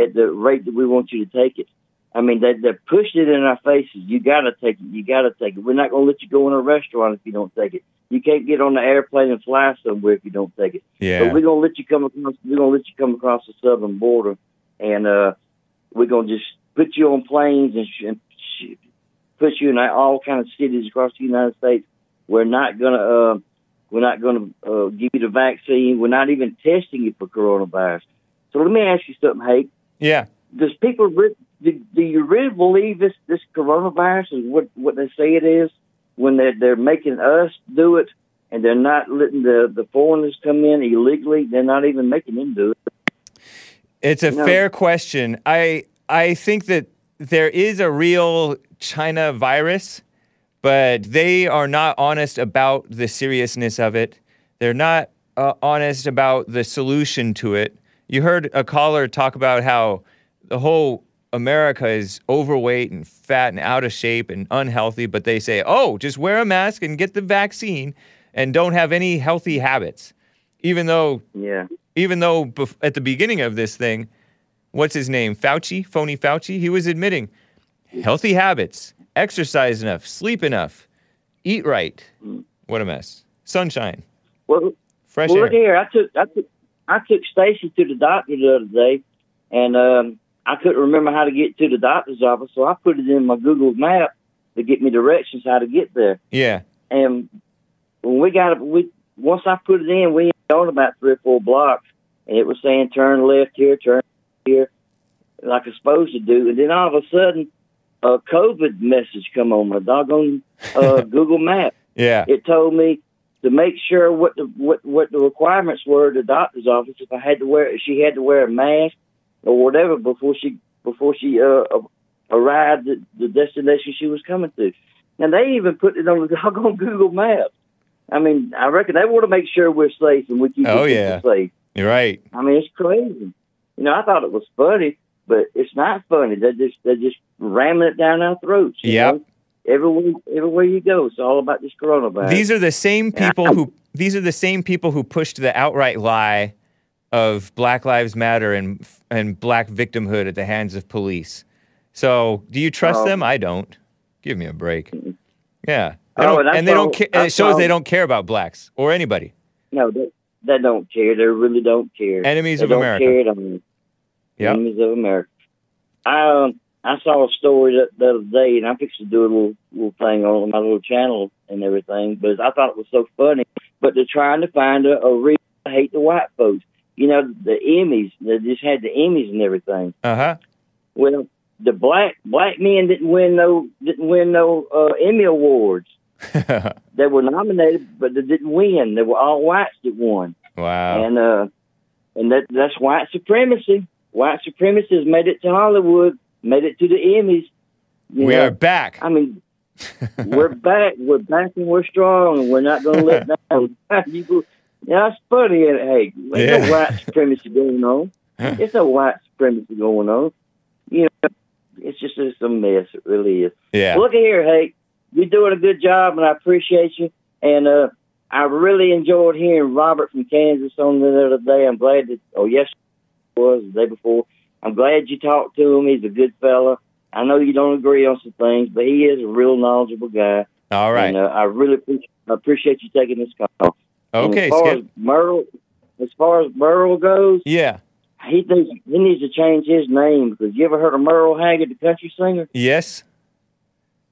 at the rate that we want you to take it. I mean, they they pushed it in our faces. You got to take it. You got to take it. We're not going to let you go in a restaurant if you don't take it. You can't get on the airplane and fly somewhere if you don't take it. Yeah. But we're gonna let you come across. We're gonna let you come across the southern border, and uh, we're gonna just put you on planes and, sh- and sh- put you in all kind of cities across the United States. We're not gonna. Uh, we're not gonna uh, give you the vaccine. We're not even testing you for coronavirus. So let me ask you something, Hank. yeah. Does people do, do you really believe this this coronavirus is what what they say it is when they're they're making us do it and they're not letting the the foreigners come in illegally? They're not even making them do it. It's a No. fair question. I I think that there is a real China virus, but they are not honest about the seriousness of it. They're not uh, honest about the solution to it. You heard a caller talk about how the whole America is overweight and fat and out of shape and unhealthy, but they say, "Oh, just wear a mask and get the vaccine and don't have any healthy habits." Even though Yeah, even though bef- at the beginning of this thing, what's his name? Fauci, phony Fauci, he was admitting healthy habits, exercise enough, sleep enough, eat right. What a mess. Sunshine, well, fresh well air. look here. I took I took I took Stacy to the doctor the other day, and um, I couldn't remember how to get to the doctor's office, so I put it in my Google map to get me directions how to get there. Yeah, And when we got we once I put it in, we on about three or four blocks, and it was saying turn left here, turn here, like it's supposed to do. And then all of a sudden, a COVID message come on my doggone uh, Google Map. Yeah. It told me to make sure what the what what the requirements were at the doctor's office if I had to wear if she had to wear a mask or whatever before she before she uh, arrived at the destination she was coming to. And they even put it on the doggone Google Maps. I mean, I reckon they want to make sure we're safe and we keep Oh, yeah. safe. You're right. I mean, it's crazy. You know, I thought it was funny, but it's not funny. They're just they're just ramming it down our throats. Yeah. Everywhere everywhere you go, it's all about this coronavirus. These are the same people who these are the same people who pushed the outright lie of Black Lives Matter and and black victimhood at the hands of police. So, do you trust Oh. them? I don't. Give me a break. Yeah. They Oh, and and they don't saw- care. It shows saw- they don't care about blacks or anybody. no, they, they don't care. They really don't care. Enemies they of America. Care all. Yep. Enemies of America. I um, I saw a story the, the other day, and I'm fixing to do a little little thing on my little channel and everything. But I thought it was so funny. But they're trying to find a, a reason to hate the white folks. You know, the Emmys. They just had the Emmys and everything. Uh huh. Well, the black black men didn't win no didn't win no uh, Emmy awards. They were nominated, but they didn't win. They were all whites that won, wow. and uh, and that that's white supremacy. White supremacy has made it to Hollywood, made it to the Emmys. You we know, are back. I mean, we're back. We're back, and we're strong, and we're not going to let down. you yeah, it's funny. Hey, there's Yeah. no white supremacy going on. There's no white supremacy going on. You know, it's just it's a mess. It really is. yeah. Look at here, hey, you're doing a good job, and I appreciate you. And uh, I really enjoyed hearing Robert from Kansas on the other day. I'm glad that, oh, yes, was the day before. I'm glad you talked to him. He's a good fella. I know you don't agree on some things, but he is a real knowledgeable guy. All right. And uh, I really appreciate, I appreciate you taking this call. And okay, as far Skip. as Merle, as far as Merle goes, Yeah. he thinks he needs to change his name because you ever heard of Merle Haggard, the country singer? Yes.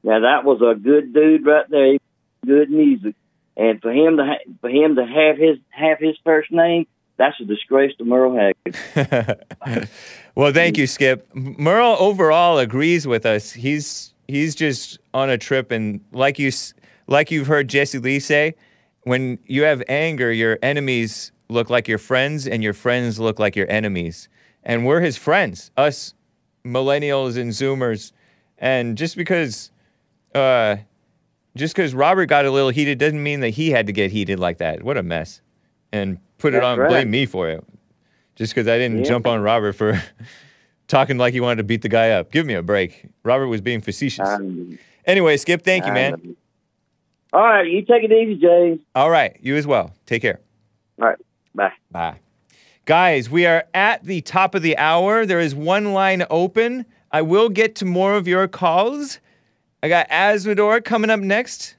Now that was a good dude right there. Good music, and for him to ha- for him to have his have his first name, that's a disgrace to Merle Haggard. well, thank you, Skip. Merle overall agrees with us. He's he's just on a trip, and like you like you've heard Jesse Lee say, when you have anger, your enemies look like your friends, and your friends look like your enemies. And we're his friends, us millennials and Zoomers. And just because, uh, just because Robert got a little heated doesn't mean that he had to get heated like that. What a mess! And put it on, right. blame me for it just because I didn't Yeah. jump on Robert for talking like he wanted to beat the guy up. Give me a break. Robert was being facetious. Um, anyway, Skip, thank you, man. um, All right, you take it easy, James. All right, you as well. Take care. All right, bye. Bye. Guys, we are at the top of the hour. There is one line open. I will get to more of your calls. I got Azzmador coming up next.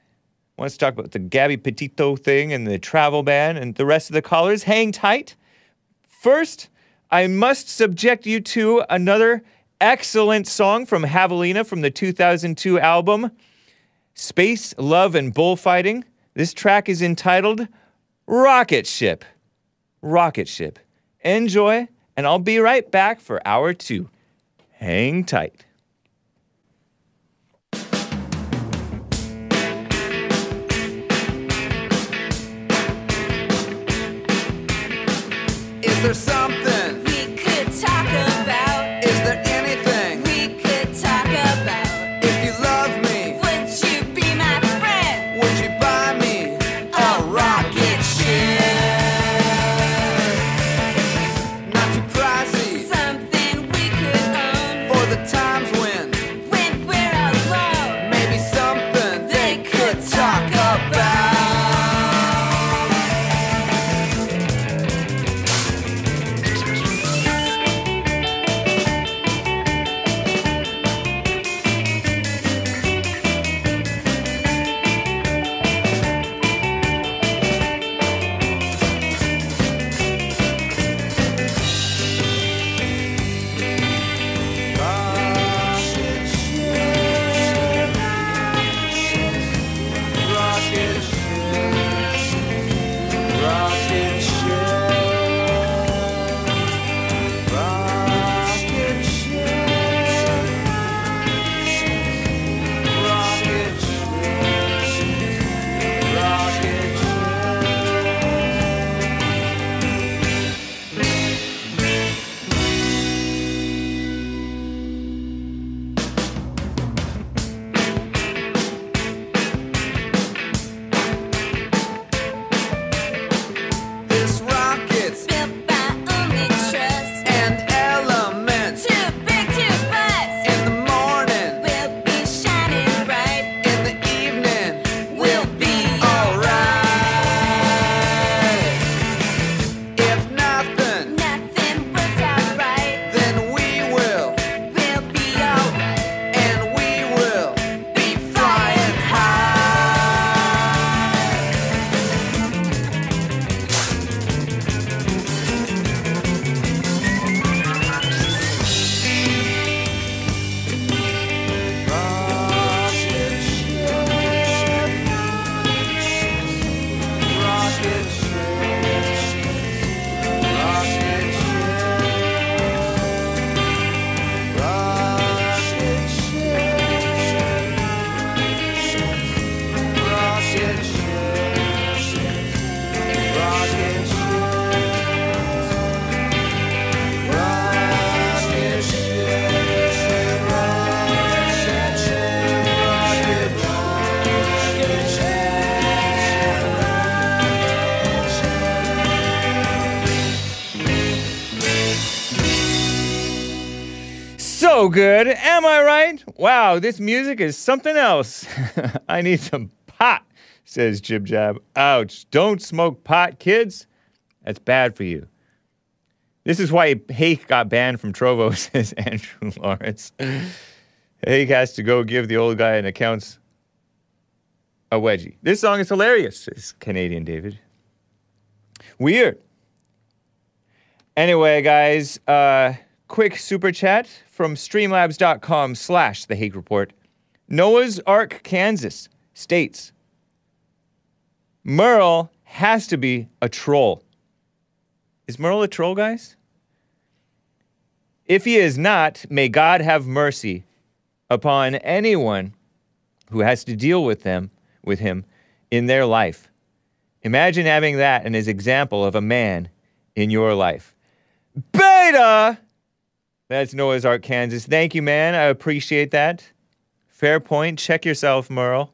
Wants to talk about the Gabby Petito thing and the Trovo ban and the rest of the callers. Hang tight. First, I must subject you to another excellent song from Havalina from the 2002 album Space, Love, and Bullfighting. This track is entitled Rocket Ship. Rocket Ship. Enjoy, and I'll be right back for hour two. Hang tight. Good, am I right? Wow, this music is something else. I need some pot, says Jib Jab. Ouch, don't smoke pot, kids. That's bad for you. This is why Hake got banned from Trovo, says Andrew Lawrence. Hake has to go give the old guy an accounts a wedgie. This song is hilarious, says Canadian David. Weird. Anyway, guys, uh, quick super chat from streamlabs.com slash the Hake Report. Noah's Ark, Kansas states Merle has to be a troll. Is Merle a troll, guys? If he is not, may God have mercy upon anyone who has to deal with them with him in their life. Imagine having that and as example of a man in your life. Beta! That's Noah's Ark, Kansas. Thank you, man. I appreciate that. Fair point. Check yourself, Merle.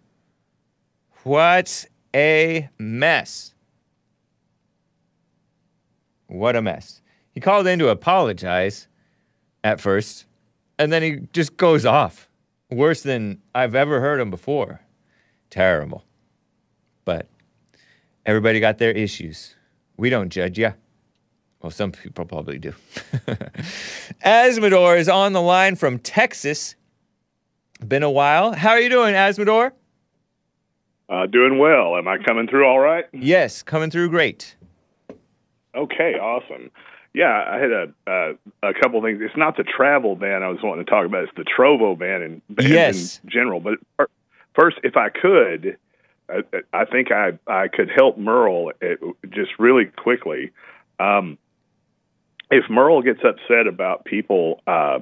What a mess. What a mess. He called in to apologize at first, and then he just goes off. Worse than I've ever heard him before. Terrible. But everybody got their issues. We don't judge ya. Well, some people probably do. Azzmador is on the line from Texas. Been a while. How are you doing, Azzmador? Uh, doing well. Am I coming through all right? Yes, coming through great. Okay, awesome. Yeah, I had a uh, a couple things. It's not the travel ban I was wanting to talk about. It's the Trovo ban and bans Yes. in general. But first, if I could, I, I think I I could help Merle just really quickly. Um, if Merle gets upset about people uh,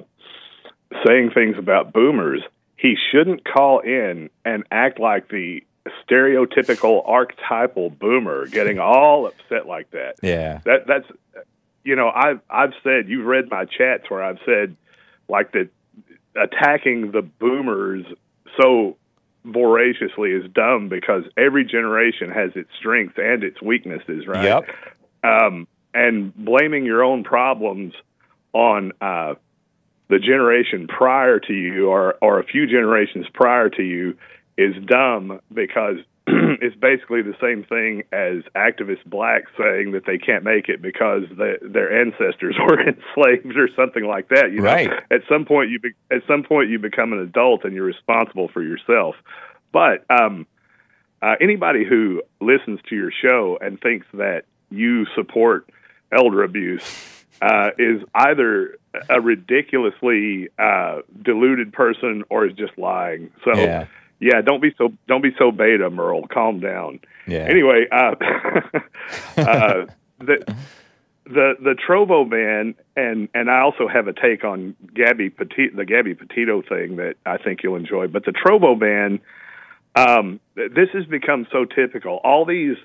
saying things about boomers, he shouldn't call in and act like the stereotypical archetypal boomer, getting all upset like that. Yeah. That that's you know I've I've said you've read my chats where I've said like that attacking the boomers so voraciously is dumb because every generation has its strengths and its weaknesses, right? Yep. um, and blaming your own problems on uh, the generation prior to you or, or a few generations prior to you is dumb because it's basically the same thing as activist blacks saying that they can't make it because the, their ancestors were enslaved or something like that. You know, Right. at some point you be, at some point you become an adult and you're responsible for yourself. But um, uh, anybody who listens to your show and thinks that you support elder abuse uh, is either a ridiculously uh, deluded person or is just lying. So Yeah. yeah, don't be so don't be so beta, Merle. Calm down. Yeah. Anyway, uh, uh, the the the Trovo ban, and and I also have a take on Gabby Petit, the Gabby Petito thing that I think you'll enjoy. But the Trovo ban, um, this has become so typical. All these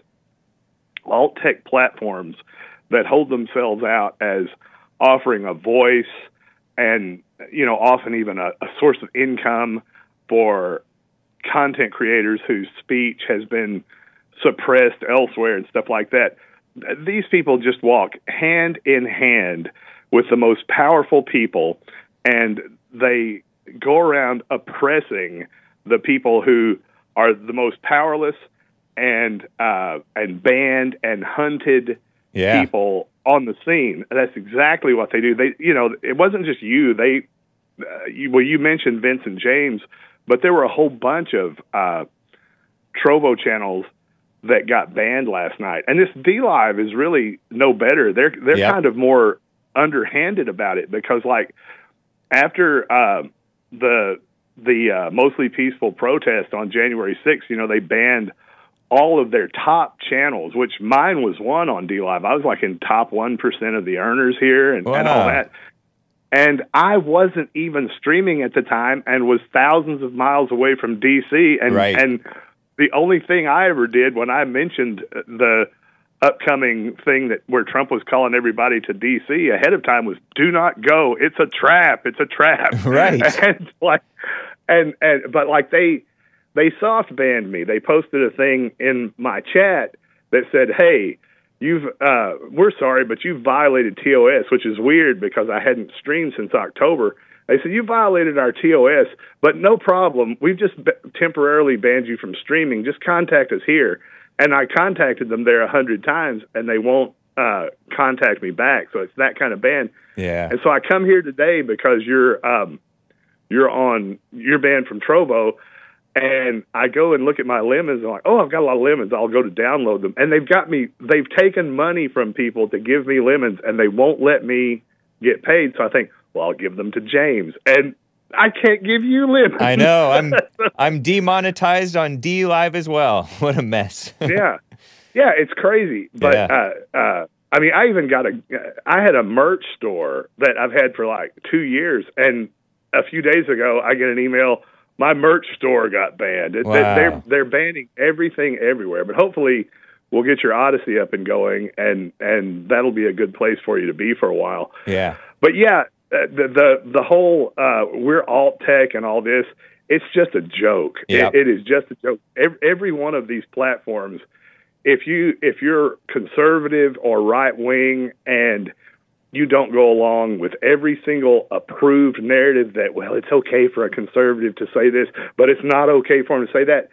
alt tech platforms that hold themselves out as offering a voice and you know often even a, a source of income for content creators whose speech has been suppressed elsewhere and stuff like that. These people just walk hand in hand with the most powerful people, and they go around oppressing the people who are the most powerless and uh, and banned and hunted Yeah. people on the scene. And That's exactly what they do. They, you know, it wasn't just you. They, uh, you, well, you mentioned Vincent James, but there were a whole bunch of uh, Trovo channels that got banned last night. And this DLive is really no better. They're they're Yep. kind of more underhanded about it because like after uh, the the uh, mostly peaceful protest on January 6th, you know, they banned all of their top channels, which mine was one on DLive. I was like in top one percent of the earners here and, and all that. And I wasn't even streaming at the time and was thousands of miles away from DC and Right. and the only thing I ever did when I mentioned uh, the upcoming thing that where Trump was calling everybody to DC ahead of time was do not go. It's a trap. It's a trap. Right. And like and and but like they they soft banned me. They posted a thing in my chat that said, "Hey, you've uh we're sorry, but you've violated TOS," which is weird because I hadn't streamed since October. They said, You violated our TOS, but no problem. We've just b- temporarily banned you from streaming. Just contact us here. And I contacted them there a hundred times, and they won't uh, contact me back. So it's that kind of ban. Yeah. And so I come here today because you're um, you're on you're banned from Trovo, and I go and look at my lemons and I'm like, oh, I've got a lot of lemons. I'll go to download them, and they've got me. They've taken money from people to give me lemons, and they won't let me get paid. So I think, well, I'll give them to James, and I can't give you lemons. I know. I'm I'm demonetized on DLive as well. What a mess. yeah, yeah, it's crazy. But Yeah. uh, uh, I mean, I even got a. I had a merch store that I've had for like two years, and a few days ago, I get an email. My merch store got banned. It- Wow. They're they're banning everything everywhere. But hopefully, we'll get your Odysee up and going, and and that'll be a good place for you to be for a while. yeah. But yeah, uh, the the the whole uh, we're alt tech and all this. It's just a joke. Yep. It, it is just a joke. Every, every one of these platforms, if you if you're conservative or right wing and you don't go along with every single approved narrative that well it's okay for a conservative to say this but it's not okay for him to say that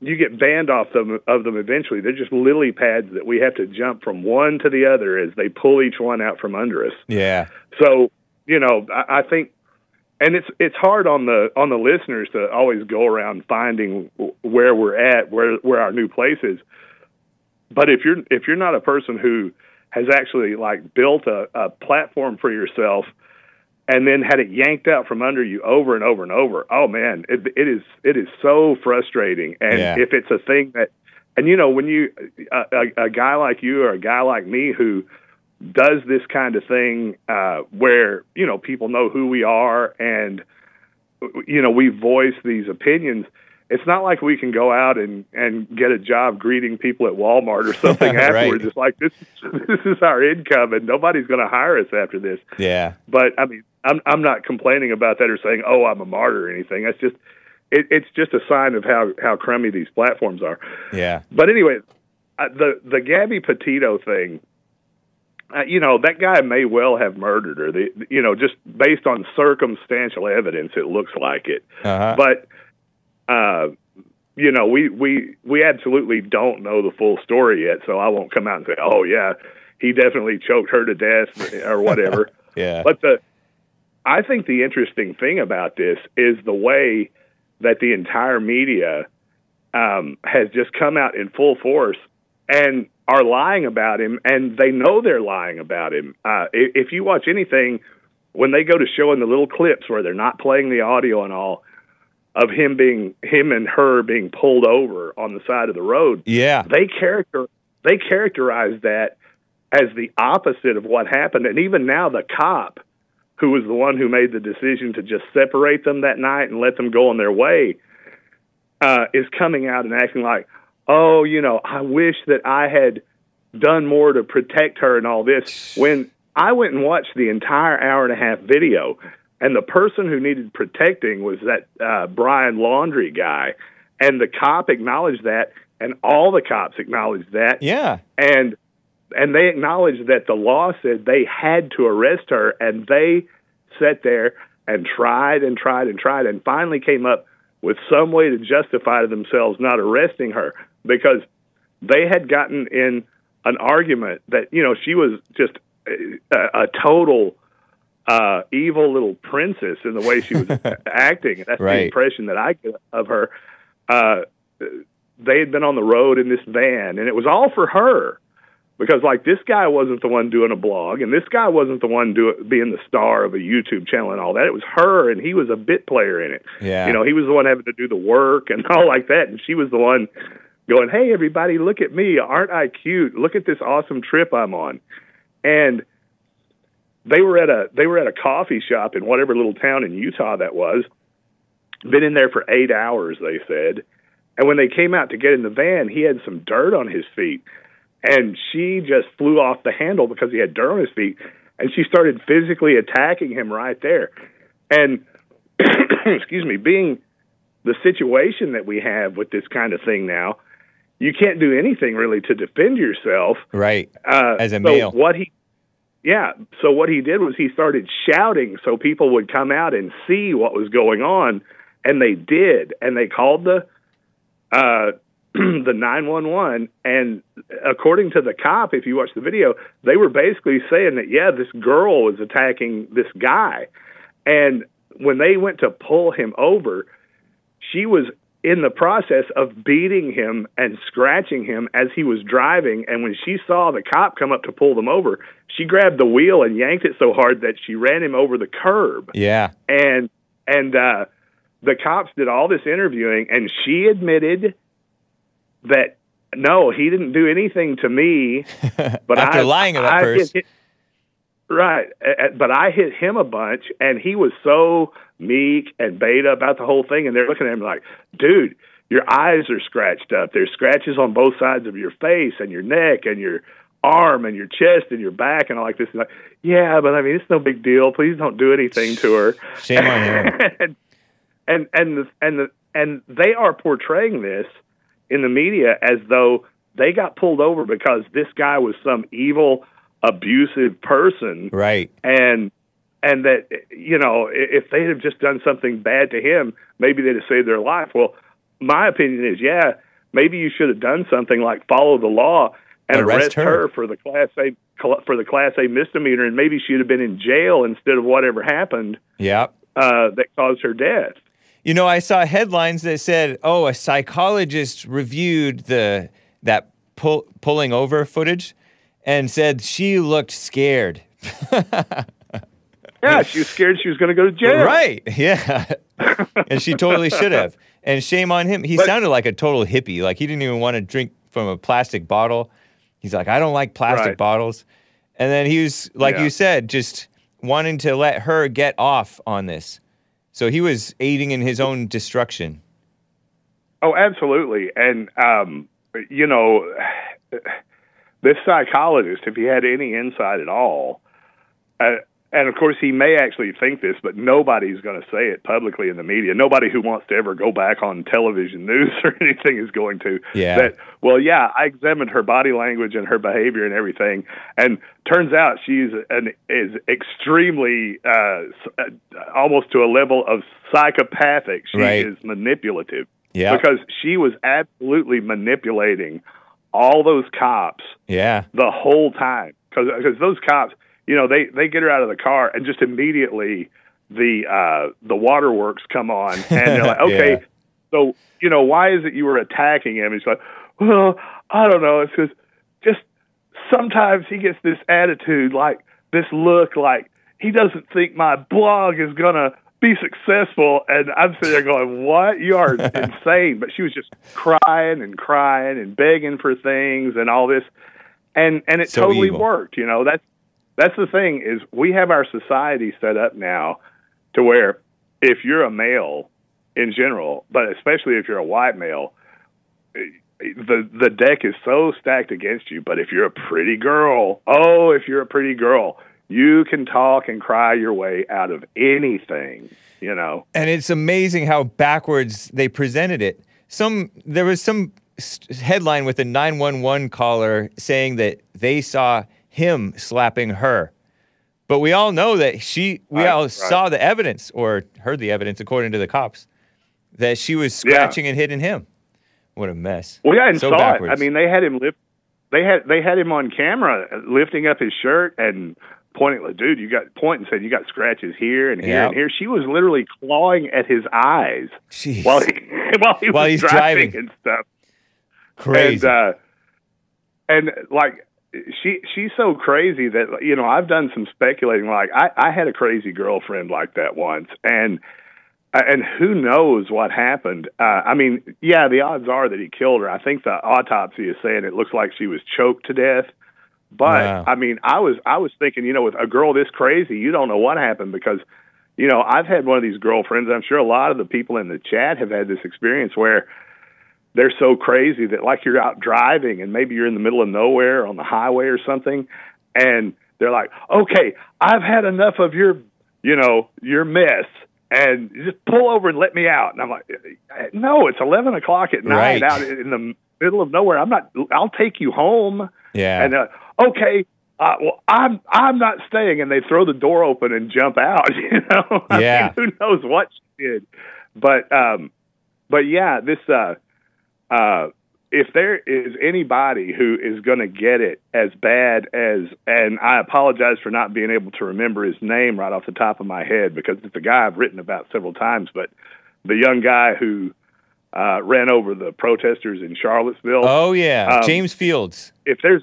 you get banned off them of them eventually they're just lily pads that we have to jump from one to the other as they pull each one out from under us Yeah. so you know, I, I think, and it's it's hard on the on the listeners to always go around finding where we're at, where where our new place is. But if you're if you're not a person who has actually like built a, a platform for yourself and then had it yanked out from under you over and over and over, oh man, it, it is it is so frustrating. And Yeah. if it's a thing that, and you know, when you a, a, a guy like you or a guy like me who does this kind of thing uh, where you know people know who we are and you know we voice these opinions it's not like we can go out and and get a job greeting people at Walmart or something Right. afterwards it's like this this is our income and nobody's going to hire us after this Yeah. but I mean I'm I'm not complaining about that or saying oh I'm a martyr or anything that's just it, it's just a sign of how how crummy these platforms are Yeah. but anyway, uh, the the Gabby Petito thing, uh, you know, that guy may well have murdered her. The, you know, just based on circumstantial evidence, it looks like it. Uh-huh. But, uh, you know, we we we absolutely don't know the full story yet. So I won't come out and say, oh yeah, he definitely choked her to death or whatever. yeah. But the I think the interesting thing about this is the way that the entire media um, has just come out in full force and are lying about him, and they know they're lying about him. Uh, i- if you watch anything, when they go to showing the little clips where they're not playing the audio and all of him being him and her being pulled over on the side of the road, yeah. they character they characterize that as the opposite of what happened. And even now the cop who was the one who made the decision to just separate them that night and let them go on their way uh, is coming out and acting like oh you know i wish that i had done more to protect her and all this. When i went and watched the entire hour and a half video and the person who needed protecting was that uh, brian laundrie guy and the cop acknowledged that and all the cops acknowledged that Yeah. and and they acknowledged that the law said they had to arrest her and they sat there and tried and tried and tried and finally came up with some way to justify to themselves not arresting her because they had gotten in an argument that you know she was just a, a total uh evil little princess in the way she was acting. And that's the impression that I get of her. Uh they had been on the road in this van and it was all for her. Because like this guy wasn't the one doing a blog and this guy wasn't the one do being the star of a YouTube channel and all that. It was her and he was a bit player in it. Yeah. you know he was the one having to do the work and all like that and she was the one going hey everybody look at me. Aren't I cute? Look at this awesome trip I'm on. And they were at a they were at a coffee shop in whatever little town in Utah that was been in there for 8 hours they said. And when they came out to get in the van he had some dirt on his feet. And she just flew off the handle because he had dirt on his feet. And she started physically attacking him right there. And excuse me being the situation that we have with this kind of thing now you can't do anything really to defend yourself. Right. uh, As a so male. what he yeah. So what he did was he started shouting so people would come out and see what was going on, and they did, and they called the uh, the nine one one, and according to the cop, if you watch the video, they were basically saying that yeah, this girl was attacking this guy, and when they went to pull him over, she was in the process of beating him and scratching him as he was driving. And when she saw the cop come up to pull them over, she grabbed the wheel and yanked it so hard that she ran him over the curb. Yeah. And and uh, the cops did all this interviewing, and she admitted that no, he didn't do anything to me. But After I, lying I first. hit- right, but I hit him a bunch, and he was so meek and beta about the whole thing, and they're looking at him like, dude. Your eyes are scratched up. There's scratches on both sides of your face and your neck and your arm and your chest and your back and all like this. And like, yeah, but I mean, it's no big deal. Please don't do anything to her. Shame on and and and the, and the, and they are portraying this in the media as though they got pulled over because this guy was some evil, abusive person, Right. and and that you know if they had just done something bad to him, maybe they'd have saved their life. Well, my opinion is, yeah, maybe you should have done something like follow the law and Arrest arrest, her. her. for the class A for the class A misdemeanor, and maybe she'd have been in jail instead of whatever happened Yeah. uh, that caused her death. You know, I saw headlines that said, "Oh, a psychologist reviewed the that pull, pulling over footage and said she looked scared." Yeah, she was scared she was going to go to jail. Right. Yeah. and she totally should have. And shame on him. He But- sounded like a total hippie. Like he didn't even want to drink from a plastic bottle. He's like, I don't like plastic Right. bottles. And then he was, like Yeah. you said, just wanting to let her get off on this. So he was aiding in his own destruction. Oh, absolutely. And um, you know, this psychologist, if he had any insight at all, uh, and of course he may actually think this, but nobody's going to say it publicly in the media. Nobody who wants to ever go back on television news or anything is going to. Yeah. That well, yeah, I examined her body language and her behavior and everything, and turns out she's an is extremely uh, almost to a level of psychopathic. She Right. is manipulative Yeah. because she was absolutely manipulating all those cops yeah. the whole time because because those cops you know they they get her out of the car and just immediately the uh the waterworks come on and they're like okay Yeah. so you know why is it you were attacking him and she's like well i don't know it's just just sometimes he gets this attitude like this look like he doesn't think my blog is gonna be successful. And i'm sitting there going what? You are insane. But she was just crying and crying and begging for things and all this. And and it So totally evil. worked you know? That's that's the thing is we have our society set up now to where if you're a male in general but especially if you're a white male the the deck is so stacked against you. But if you're a pretty girl oh if you're a pretty girl you can talk and cry your way out of anything you know And it's amazing how backwards they presented it. Some there was some headline with a 911 caller saying that they saw him slapping her. But we all know that she we Right, all right. saw the evidence or heard the evidence according to the cops that she was Yeah. scratching and hitting him. What a mess. Well, yeah, and so saw backwards. it. I mean, they had him lift. They had they had him on camera uh, lifting up his shirt and pointing. Like, Dude, you got and saying you got scratches here and here Yeah. and here. She was literally clawing at his eyes Jeez. while he while he While was he's driving, driving. and stuff. Crazy. And uh, and like she she's so crazy that you know I've done some speculating. Like I I had a crazy girlfriend like that once, and uh, and who knows what happened? Uh, I mean, yeah, the odds are that he killed her. I think the autopsy is saying it looks like she was choked to death. But Wow. I mean, I was I was thinking, you know, with a girl this crazy, you don't know what happened because, you know, I've had one of these girlfriends. I'm sure a lot of the people in the chat have had this experience where they're so crazy that like you're out driving and maybe you're in the middle of nowhere on the highway or something, and they're like, okay, I've had enough of your, you know, your mess. And just pull over and let me out. And I'm like, no, it's 11 o'clock at night Right. out in the middle of nowhere. I'm not, I'll take you home. Yeah. And uh, okay, uh, well, I'm I'm not staying, and they throw the door open and jump out. You know, I Yeah. mean, who knows what she did, but um, but yeah, this uh, uh, if there is anybody who is going to get it as bad as, and I apologize for not being able to remember his name right off the top of my head because it's a guy I've written about several times, but the young guy who uh, ran over the protesters in Charlottesville Oh yeah, Um, James Fields. if there's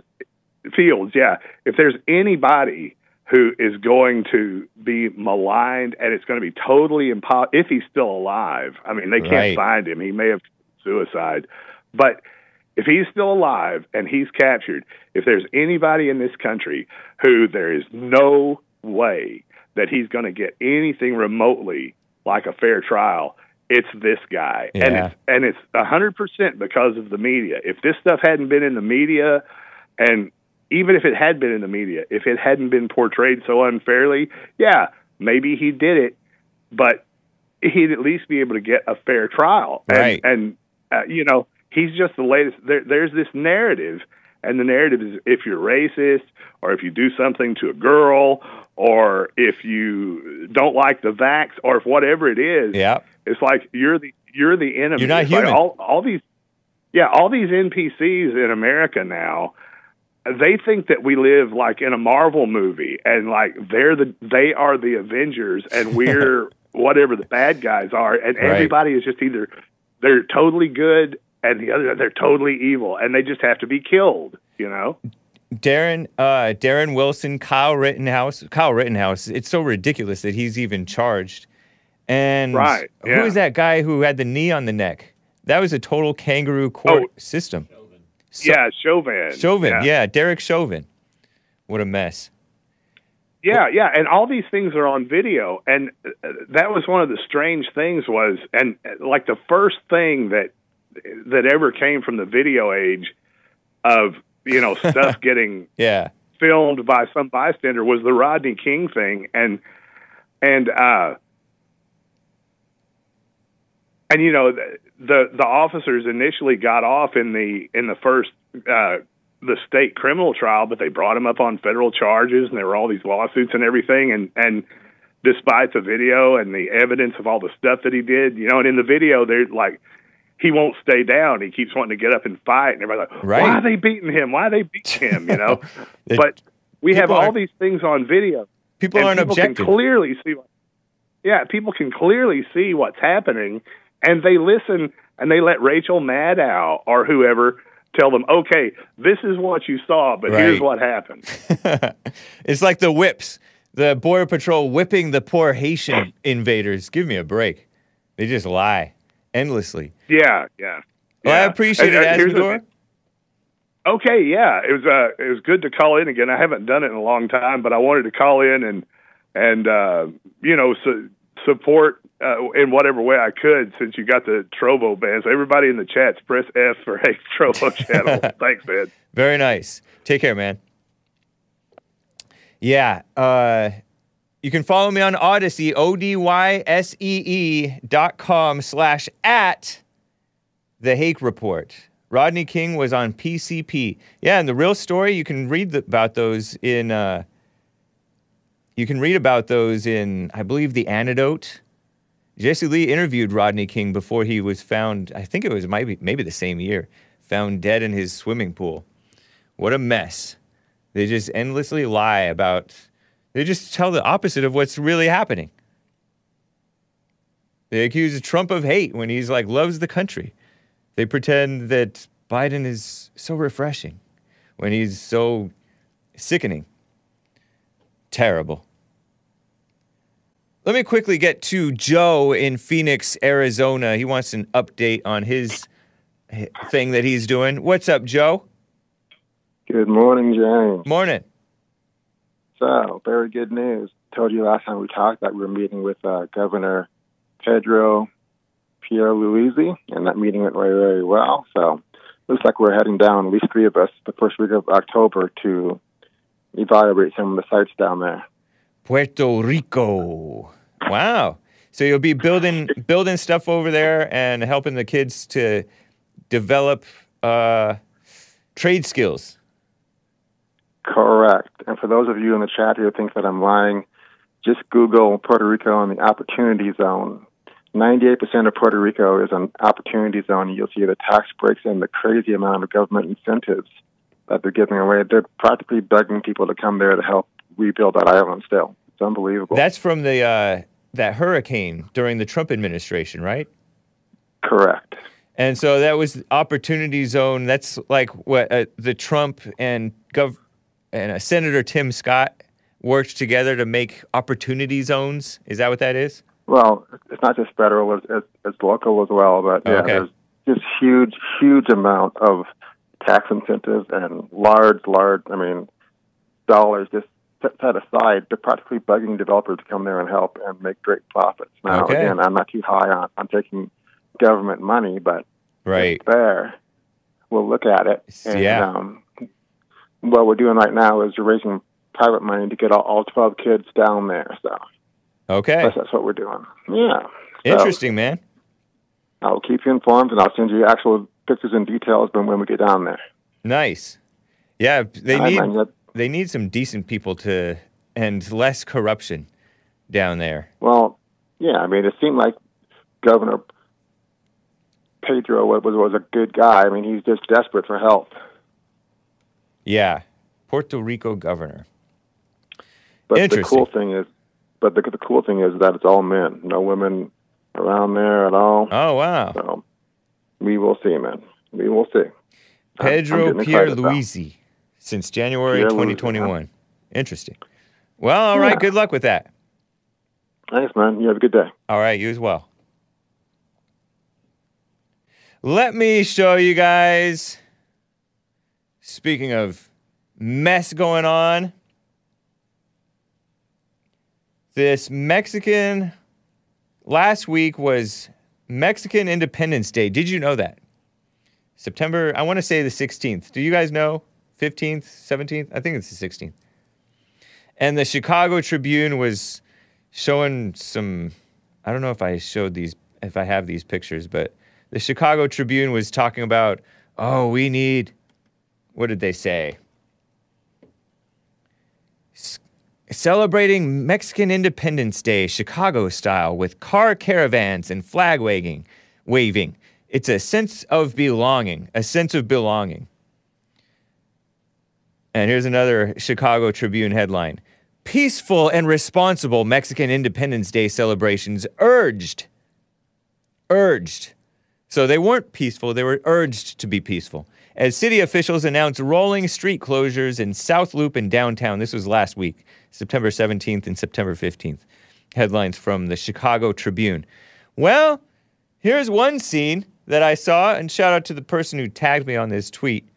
Fields, yeah, if there's anybody who is going to be maligned and it's going to be totally impossible if he's still alive. I mean, they can't Right. find him. He may have suicide, but if he's still alive and he's captured, if there's anybody in this country who there is no way that he's going to get anything remotely like a fair trial, it's this guy, and it's and it's a hundred percent because of the media. If this stuff hadn't been in the media, and even if it had been in the media, if it hadn't been portrayed so unfairly, yeah, maybe he did it, but he'd at least be able to get a fair trial. And, Right. And uh, you know, he's just the latest. There, there's this narrative, and the narrative is if you're racist or if you do something to a girl or if you don't like the vax or if whatever it is, Yeah. It's like you're the you're the enemy. You're not It's like human. all all these yeah, all these NPCs in America now, they think that we live like in a Marvel movie and like they're the they are the Avengers and we're whatever the bad guys are and Right. everybody is just either they're totally good and the other they're totally evil and they just have to be killed, you know? Darren, uh, Darren Wilson, Kyle Rittenhouse, Kyle Rittenhouse. It's so ridiculous that he's even charged. And Right, who yeah. is that guy who had the knee on the neck? That was a total kangaroo court Oh. system. So- yeah, Chauvin. Chauvin, yeah. Derek Chauvin. What a mess. Yeah, yeah, and all these things are on video, and uh, that was one of the strange things was, and uh, like the first thing that that ever came from the video age of you know stuff getting Yeah. filmed by some bystander was the Rodney King thing, and and uh, and you know the the, the officers initially got off in the in the first uh, the state criminal trial, but they brought him up on federal charges, and there were all these lawsuits and everything, and and despite the video and the evidence of all the stuff that he did, you know, and in the video they're like. He won't stay down. He keeps wanting to get up and fight, and everybody's like, Right. "Why are they beating him? Why are they beating him?" You know. It- but we have all these things on video. People aren't people objective. can clearly see. What, yeah, people can clearly see what's happening, and they listen and they let Rachel Maddow or whoever tell them, "Okay, this is what you saw, but here's what happened." it's like the whips, the border patrol whipping the poor Haitian invaders. Give me a break. They just lie endlessly. yeah, yeah. Well, I appreciate And, it, Azzmador. Okay, yeah, it was uh, it was good to call in again. I haven't done it in a long time, but I wanted to call in and and uh, you know su- support uh, in whatever way I could since you got the Trovo band. So everybody in the chats, press F for a Trovo channel. Thanks, man. Very nice. Take care, man. Yeah. Uh, you can follow me on Odysee, O D Y S E E dot com slash at the Hake Report. Rodney King was on PCP. Yeah, and the real story, you can read the, about those in, uh, you can read about those in, I believe, The Antidote. Jesse Lee interviewed Rodney King before he was found, I think it was maybe, maybe the same year, found dead in his swimming pool. What a mess. They just endlessly lie about, they just tell the opposite of what's really happening. They accuse Trump of hate when he's like, loves the country. They pretend that Biden is so refreshing when he's so sickening. Terrible. Let me quickly get to Joe in Phoenix, Arizona. He wants an update on his thing that he's doing. What's up, Joe? Good morning, James. Morning. So, very good news. Told you last time we talked that we were meeting with uh, Governor Pedro Pierluisi, and that meeting went very, very well. So, looks like we're heading down, at least three of us, the first week of October to evaluate some of the sites down there. Puerto Rico. Wow. So you'll be building building stuff over there and helping the kids to develop uh, trade skills. Correct. And for those of you in the chat who think that I'm lying, just Google Puerto Rico and the Opportunity Zone. 98% of Puerto Rico is an Opportunity Zone. You'll see the tax breaks and the crazy amount of government incentives that they're giving away. They're practically begging people to come there to help rebuild that island still. It's unbelievable. That's from the uh, that hurricane during the Trump administration, right? Correct. And so that was opportunity zone. That's like what uh, the Trump and Gov and uh, Senator Tim Scott worked together to make opportunity zones. Is that what that is? Well, it's not just federal; it's, it's, it's local as well. But yeah, Okay. there's just huge, huge amount of tax incentives and large, large. I mean, dollars just set, set aside. They're practically begging developers to come there and help and make great profits. Now, Okay. again, I'm not too high on on taking government money, but Right. there. We'll look at it. And, yeah. Um, what we're doing right now is we're raising private money to get all, all 12 kids down there. So Okay. that's, that's what we're doing. Yeah. So- Interesting, man. I'll keep you informed, and I'll send you actual pictures and details when when we get down there. Nice. Yeah, they All need. They need some decent people to and less corruption down there. Well, yeah, I mean, it seemed like Governor Pedro was was, a good guy. I mean, he's just desperate for help. Yeah. Puerto Rico governor. But the cool thing is, but the, the cool thing is that it's all men, no women around there at all. Oh wow. So we will see, man. We will see. Pedro getting Pierre excited about it. Luisi since January Pierluisi, 2021. Interesting. Well, all right. Yeah. Good luck with that. Thanks, man. You have a good day. All right, you as well. Let me show you guys. Speaking of mess going on, this Mexican last week was Mexican Independence Day. Did you know that? September, I want to say the 16th. Do you guys know? 15th, 17th? I think it's the 16th. And the Chicago Tribune was showing some I don't know if I showed these if I have these pictures, but the Chicago Tribune was talking about, oh, we need what did they say? Celebrating Mexican Independence Day Chicago style with car caravans and flag waving. Waving. It's a sense of belonging, a sense of belonging. And here's another Chicago Tribune headline Peaceful and responsible Mexican Independence Day celebrations urged. Urged. So they weren't peaceful, they were urged to be peaceful. As city officials announced rolling street closures in South Loop and downtown. This was last week, September 17th and September 15th. Headlines from the Chicago Tribune. Well, here's one scene that I saw, and shout out to the person who tagged me on this tweet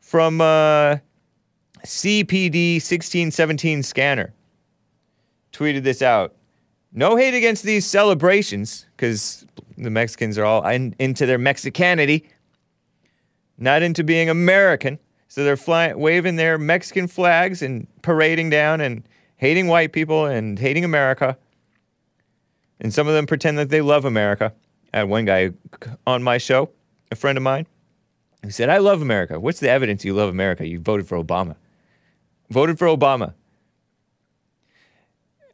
from uh, CPD 1617 scanner. Tweeted this out. No hate against these celebrations, because the Mexicans are all in, into their Mexicanity, not into being American. So they're flying, waving their Mexican flags and parading down and hating white people and hating America. And some of them pretend that they love America. I had one guy on my show, a friend of mine, who said, I love America. What's the evidence you love America? You voted for Obama. Voted for Obama.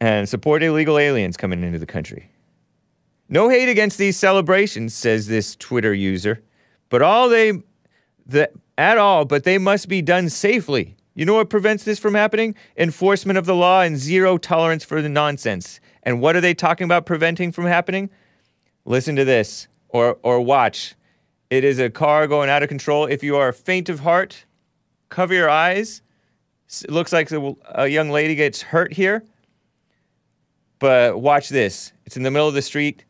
And support illegal aliens coming into the country. No hate against these celebrations, says this Twitter user, but all they, the, at all, but they must be done safely. You know what prevents this from happening? Enforcement of the law and zero tolerance for the nonsense. And what are they talking about preventing from happening? Listen to this or, or watch. It is a car going out of control. If you are faint of heart, cover your eyes. It looks like a young lady gets hurt here. But watch this. It's in the middle of the street.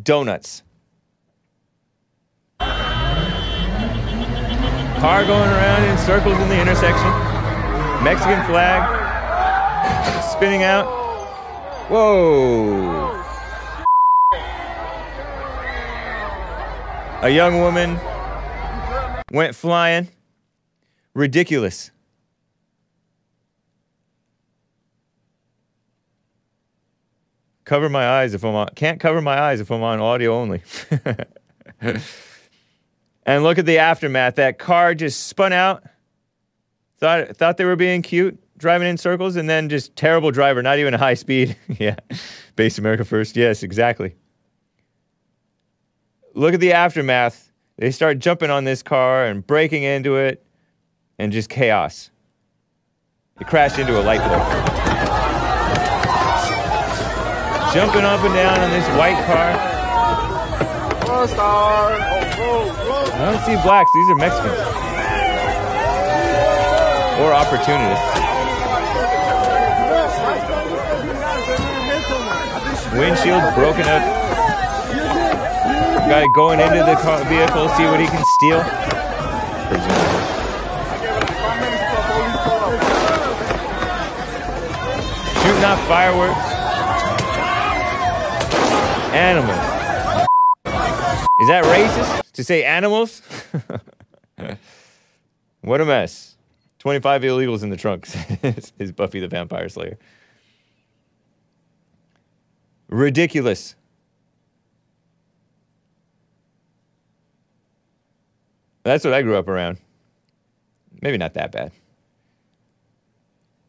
Donuts. Car going around in circles in the intersection. Mexican flag spinning out. Whoa. A young woman went flying. Ridiculous. Cover my eyes if I'm on. Can't cover my eyes if I'm on audio only. and look at the aftermath. That car just spun out. Thought thought they were being cute, driving in circles, and then just terrible driver, not even a high speed. yeah, base America first. Yes, exactly. Look at the aftermath. They start jumping on this car and breaking into it, and just chaos. It crashed into a light pole. Jumping up and down on this white car. I don't see blacks. These are Mexicans. Or opportunists. Windshield broken up. Guy going into the car, vehicle, see what he can steal. Shooting off fireworks. Animals. Is that racist to say animals? what a mess. 25 illegals in the trunks is Buffy the Vampire Slayer. Ridiculous. That's what I grew up around. Maybe not that bad.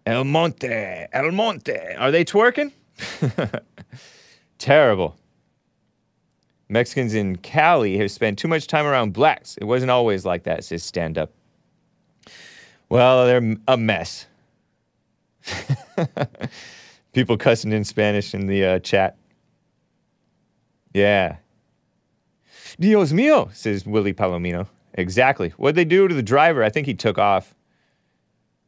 El Monte, El Monte. Are they twerking? Terrible. Mexicans in Cali have spent too much time around blacks. It wasn't always like that, says stand up. Well, they're a mess. People cussing in Spanish in the uh, chat. Yeah. Dios mío, says Willie Palomino. Exactly. What'd they do to the driver? I think he took off.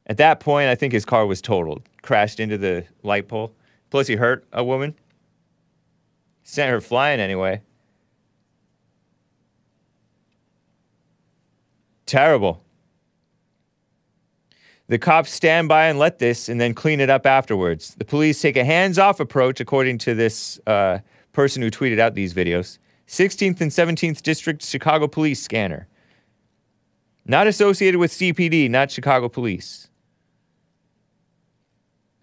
At that point, I think his car was totaled, crashed into the light pole. Plus, he hurt a woman. Sent her flying anyway. Terrible. The cops stand by and let this and then clean it up afterwards. The police take a hands off approach, according to this uh, person who tweeted out these videos. 16th and 17th District Chicago Police scanner. Not associated with CPD, not Chicago Police.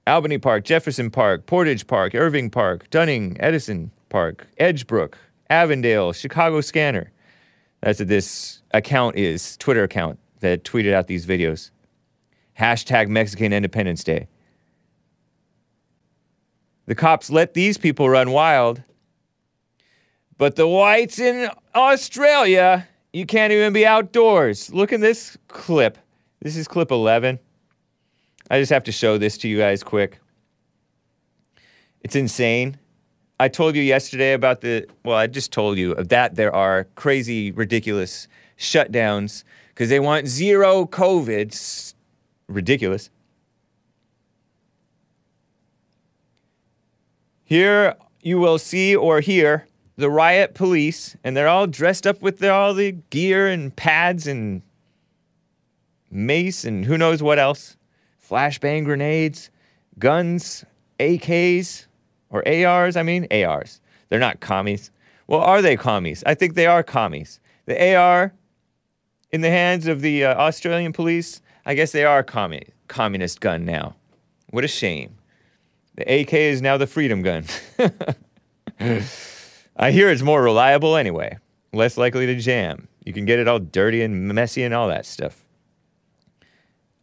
Albany Park, Jefferson Park, Portage Park, Irving Park, Dunning, Edison Park, Edgebrook, Avondale, Chicago Scanner. That's what this account is, Twitter account that tweeted out these videos. Hashtag Mexican Independence Day. The cops let these people run wild, but the whites in Australia, you can't even be outdoors. Look at this clip. This is clip 11. I just have to show this to you guys quick. It's insane. I told you yesterday about the, well, I just told you that there are crazy, ridiculous shutdowns because they want zero COVID. Ridiculous. Here you will see or hear the riot police, and they're all dressed up with their, all the gear and pads and mace and who knows what else flashbang grenades, guns, AKs, or ARs, I mean, ARs. They're not commies. Well, are they commies? I think they are commies. The AR in the hands of the uh, Australian police, I guess they are commu- communist gun now. What a shame. The AK is now the freedom gun. I hear it's more reliable anyway, less likely to jam. You can get it all dirty and messy and all that stuff.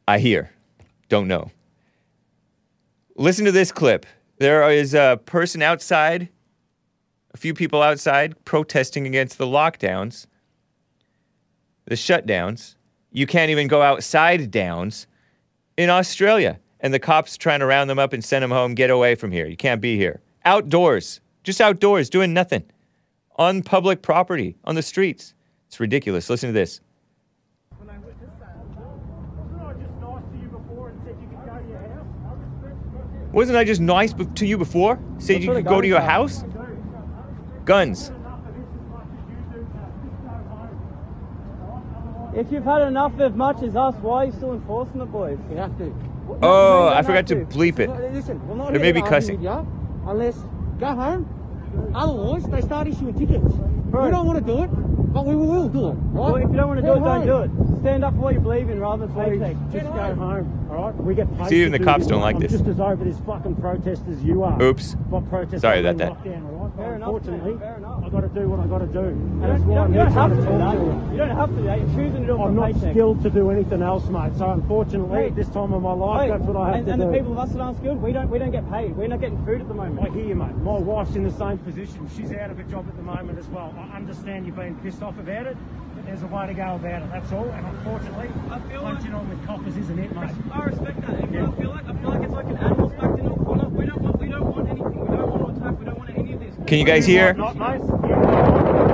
I hear. Don't know. Listen to this clip. There is a person outside, a few people outside protesting against the lockdowns, the shutdowns. You can't even go outside downs in Australia. And the cops trying to round them up and send them home. Get away from here. You can't be here. Outdoors, just outdoors, doing nothing. On public property, on the streets. It's ridiculous. Listen to this. Wasn't I just nice be- to you before? Said you could go to your house? Guns. If you've had enough as much as us, why are you still enforcing it, boys? You have to. Oh, I forgot to bleep it. Listen, we're not There may be cussing. with unless go home. Otherwise, they start issuing tickets. We don't want to do it, but we will do it. Right? Well, if you don't wanna do Go it, don't do it. stand up for what you believe in rather than paycheck. Just go home, all right? We get paid. See, even to the cops this. don't like I'm this. just as over this fucking protest as you are. Oops. What protest? Sorry I'm about in that. Lockdown, all right? Fair enough, Unfortunately, fair enough. I got to do what I've got to do, and You that's don't, you why I'm don't, here trying to to do talk that. to you. You don't have to do that. You're choosing to do it I'm not paycheck. skilled to do anything else, mate. So unfortunately, at this time of my life, that's what I have and, to and do. And the people of us that aren't skilled, we don't we don't get paid. We're not getting food at the moment. I hear you, mate. My wife's in the same position. She's out of a job at the moment as well. I understand you're being pissed off about it, but there's a way to go about it. That's all. And unfortunately, I feel like- punching on with coppers isn't it, mate. I respect that. And I feel like I feel like it's like an cannot see our families.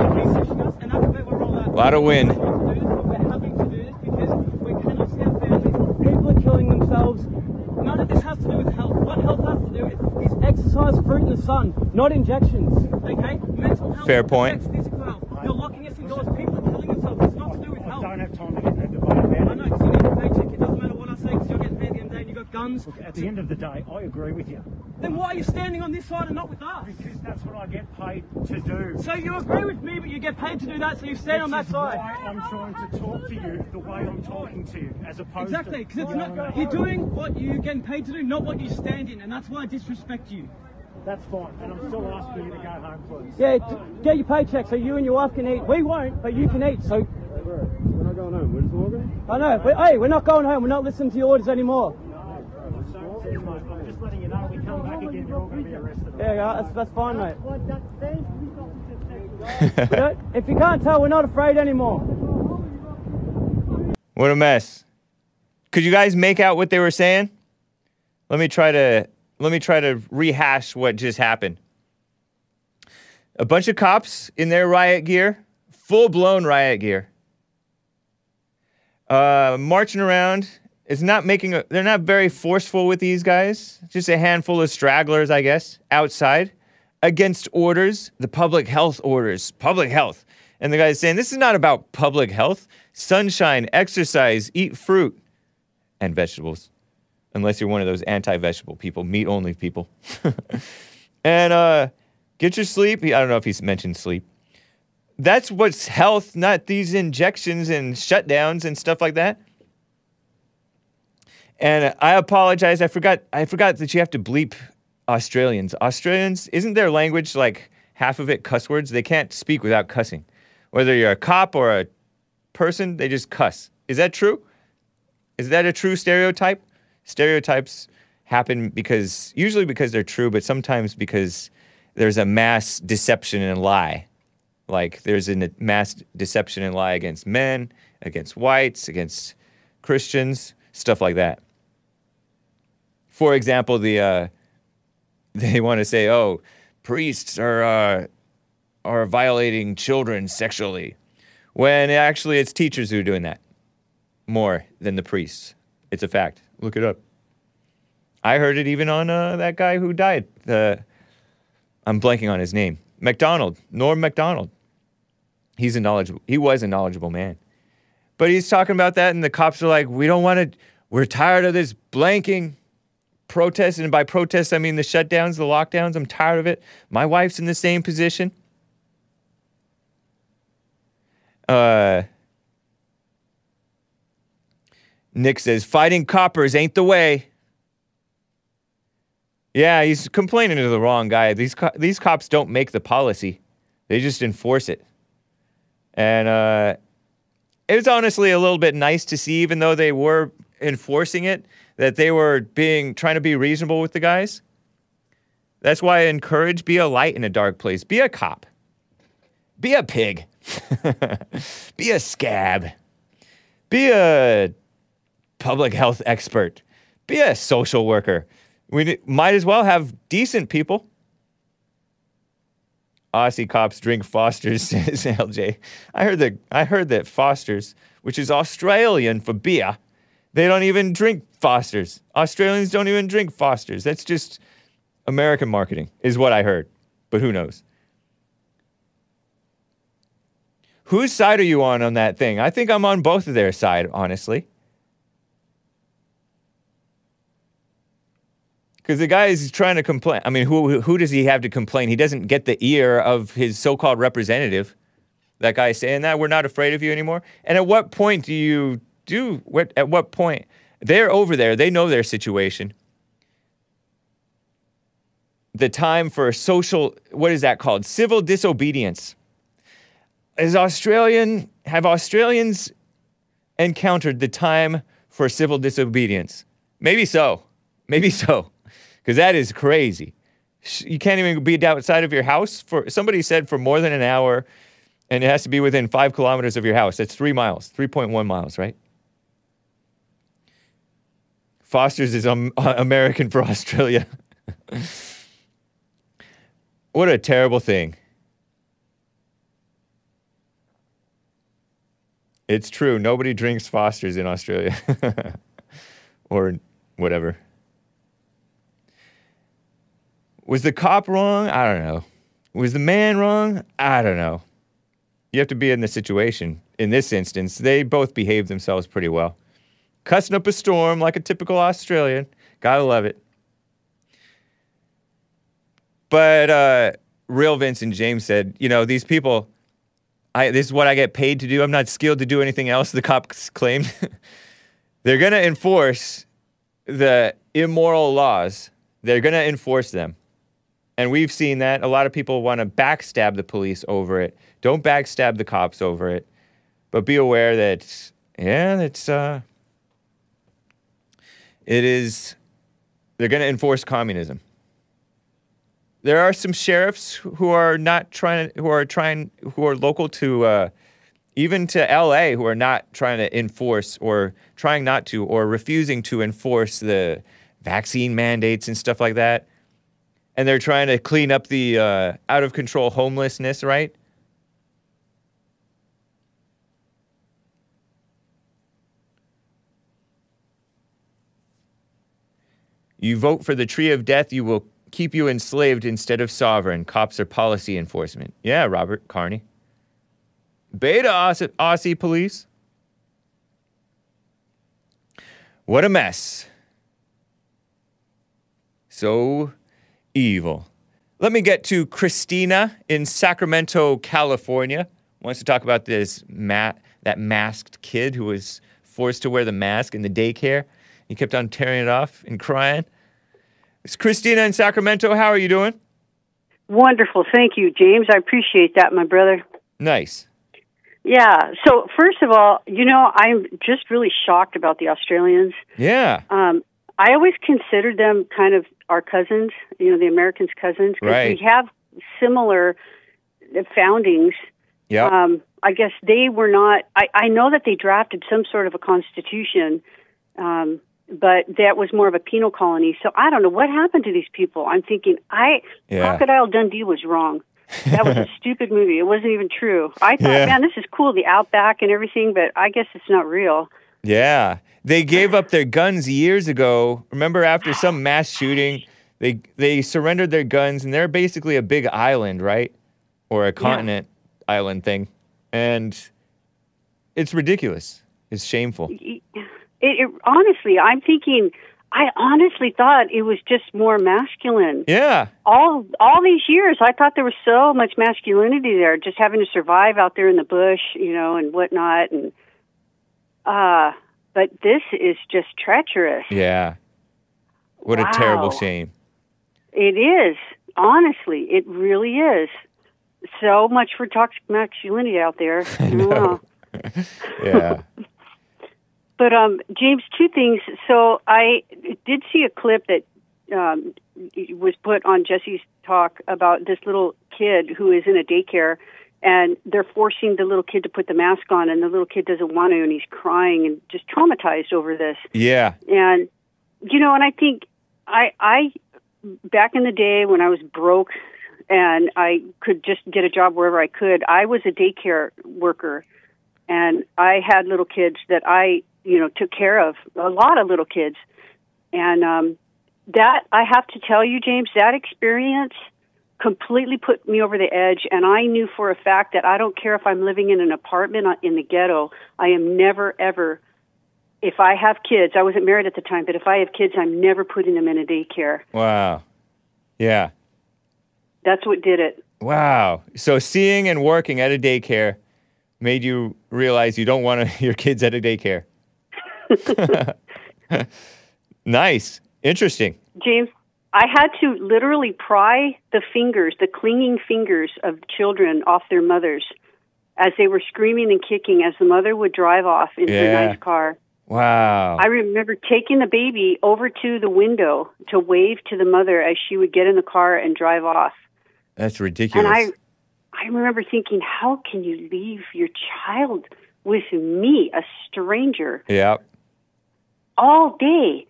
People are killing themselves. None of this has to do with health. What health has to do with is exercise, fruit in the sun, not injections. Okay? Mental health. Fair point. affects physical health. You're locking us indoors. People are killing themselves. It's not to do with I health. don't have time to get in that debate I about it. know, 'cause you need a paycheck. It doesn't matter what I say because you're getting paid at the end of the day and you've got guns. At the end of the day, I agree with you. Then why are you standing on this side and not with us? Because that's what I get paid to do. So you agree with me, but you get paid to do that, so you stand on that side. why I'm trying to talk to you the way I'm talking to you, as opposed Exactly, to because it's not you're doing what you're getting paid to do, not what you stand in, and that's why I disrespect you. That's fine, and I'm still asking you to go home, please. Yeah, d- get your paycheck so you and your wife can eat. We won't, but you can eat. So We're not going home. We're just walking. I know. But, hey, we're not going home. We're not listening to your orders anymore. I'm just letting you know. We come back again. You're all going to be arrested. Yeah, yeah, that's that's fine, mate. If you can't tell, we're not afraid anymore. What a mess. Could you guys make out what they were saying? Let me try to let me try to rehash what just happened. A bunch of cops in their riot gear, full-blown riot gear. Uh, marching around. It's not making a, they're not very forceful with these guys. Just a handful of stragglers, I guess, outside against orders, the public health orders, public health. And the guy's saying, This is not about public health. Sunshine, exercise, eat fruit and vegetables. Unless you're one of those anti vegetable people, meat only people. and uh, get your sleep. I don't know if he's mentioned sleep. That's what's health, not these injections and shutdowns and stuff like that. And I apologize. I forgot. I forgot that you have to bleep Australians. Australians isn't their language like half of it cuss words. They can't speak without cussing. Whether you're a cop or a person, they just cuss. Is that true? Is that a true stereotype? Stereotypes happen because usually because they're true, but sometimes because there's a mass deception and lie. Like there's a mass deception and lie against men, against whites, against Christians, stuff like that. For example, the uh, they want to say, "Oh, priests are uh, are violating children sexually," when actually it's teachers who are doing that more than the priests. It's a fact. Look it up. I heard it even on uh, that guy who died. The I'm blanking on his name. Macdonald, Norm Macdonald. He's a knowledgeable. He was a knowledgeable man, but he's talking about that, and the cops are like, "We don't want to. We're tired of this blanking." Protest, and by protest I mean the shutdowns, the lockdowns. I'm tired of it. My wife's in the same position. Uh, Nick says fighting coppers ain't the way. Yeah, he's complaining to the wrong guy. These co- these cops don't make the policy; they just enforce it. And uh, it was honestly a little bit nice to see, even though they were enforcing it, that they were being trying to be reasonable with the guys. That's why I encourage be a light in a dark place. Be a cop. Be a pig. be a scab. Be a public health expert. Be a social worker. We might as well have decent people. Aussie cops drink Foster's, says LJ. I heard that I heard that Foster's, which is Australian for beer, they don't even drink Foster's. Australians don't even drink Foster's. That's just American marketing, is what I heard. But who knows? Whose side are you on on that thing? I think I'm on both of their side, honestly. Because the guy is trying to complain. I mean, who, who does he have to complain? He doesn't get the ear of his so called representative. That guy saying that we're not afraid of you anymore. And at what point do you do? What at what point they're over there? They know their situation. The time for social. What is that called? Civil disobedience. Is Australian have Australians encountered the time for civil disobedience? Maybe so. Maybe so. Because that is crazy. You can't even be outside of your house for somebody said for more than an hour, and it has to be within five kilometers of your house. That's three miles, 3.1 miles, right? Foster's is um, American for Australia. what a terrible thing. It's true. Nobody drinks Foster's in Australia or whatever. Was the cop wrong? I don't know. Was the man wrong? I don't know. You have to be in the situation. In this instance, they both behaved themselves pretty well. Cussing up a storm like a typical Australian. Gotta love it. But uh, real Vincent James said, you know, these people, I, this is what I get paid to do. I'm not skilled to do anything else, the cops claimed. They're going to enforce the immoral laws. They're going to enforce them. And we've seen that. A lot of people want to backstab the police over it. Don't backstab the cops over it. But be aware that, yeah, it's, uh, it is, they're going to enforce communism. There are some sheriffs who are not trying who are trying, who are local to, uh, even to LA, who are not trying to enforce or trying not to or refusing to enforce the vaccine mandates and stuff like that. And they're trying to clean up the uh, out of control homelessness, right? You vote for the tree of death, you will keep you enslaved instead of sovereign. Cops are policy enforcement. Yeah, Robert Carney. Beta Aussie, Aussie police. What a mess. So evil. Let me get to Christina in Sacramento, California. Wants to talk about this ma- that masked kid who was forced to wear the mask in the daycare. He kept on tearing it off and crying. It's Christina in Sacramento. How are you doing? Wonderful. Thank you, James. I appreciate that, my brother. Nice. Yeah. So, first of all, you know, I'm just really shocked about the Australians. Yeah. Um, I always considered them kind of our cousins, you know, the Americans' cousins, because Right. we have similar foundings. Yeah. Um, I guess they were not. I, I know that they drafted some sort of a constitution, um, but that was more of a penal colony. So I don't know what happened to these people. I'm thinking, I Yeah. Crocodile Dundee was wrong. That was a stupid movie. It wasn't even true. I thought, Yeah. man, this is cool, the outback and everything, but I guess it's not real. Yeah. They gave up their guns years ago. Remember after some mass shooting, they they surrendered their guns and they're basically a big island, right? Or a continent island thing. And it's ridiculous. It's shameful. It, it, honestly, I'm thinking. I honestly thought it was just more masculine. Yeah. all all these years I thought there was so much masculinity there, just having to survive out there in the bush, you know, and whatnot and uh but this is just treacherous. Yeah. What a terrible shame. It is. Honestly, it really is. So much for toxic masculinity out there. I know. Yeah. But um, James, two things. So I did see a clip that um, was put on Jesse's talk about this little kid who is in a daycare, and they're forcing the little kid to put the mask on, and the little kid doesn't want to, and he's crying and just traumatized over this. yeah. And you know, and I think I I back in the day when I was broke and I could just get a job wherever I could, I was a daycare worker and I had little kids that I, you know, took care of, a lot of little kids. And um that I have to tell you, James, that experience completely put me over the edge and I knew for a fact that I don't care if I'm living in an apartment in the ghetto, I am never ever if I have kids, I wasn't married at the time, but if I have kids, I'm never putting them in a daycare. Wow. Yeah. That's what did it. Wow. So seeing and working at a daycare made you realize you don't want your kids at a daycare. nice. Interesting. James, I had to literally pry the fingers, the clinging fingers of children off their mothers as they were screaming and kicking as the mother would drive off in her nice car. Wow. I remember taking the baby over to the window to wave to the mother as she would get in the car and drive off. That's ridiculous. And I I remember thinking, how can you leave your child with me, a stranger, yeah. All day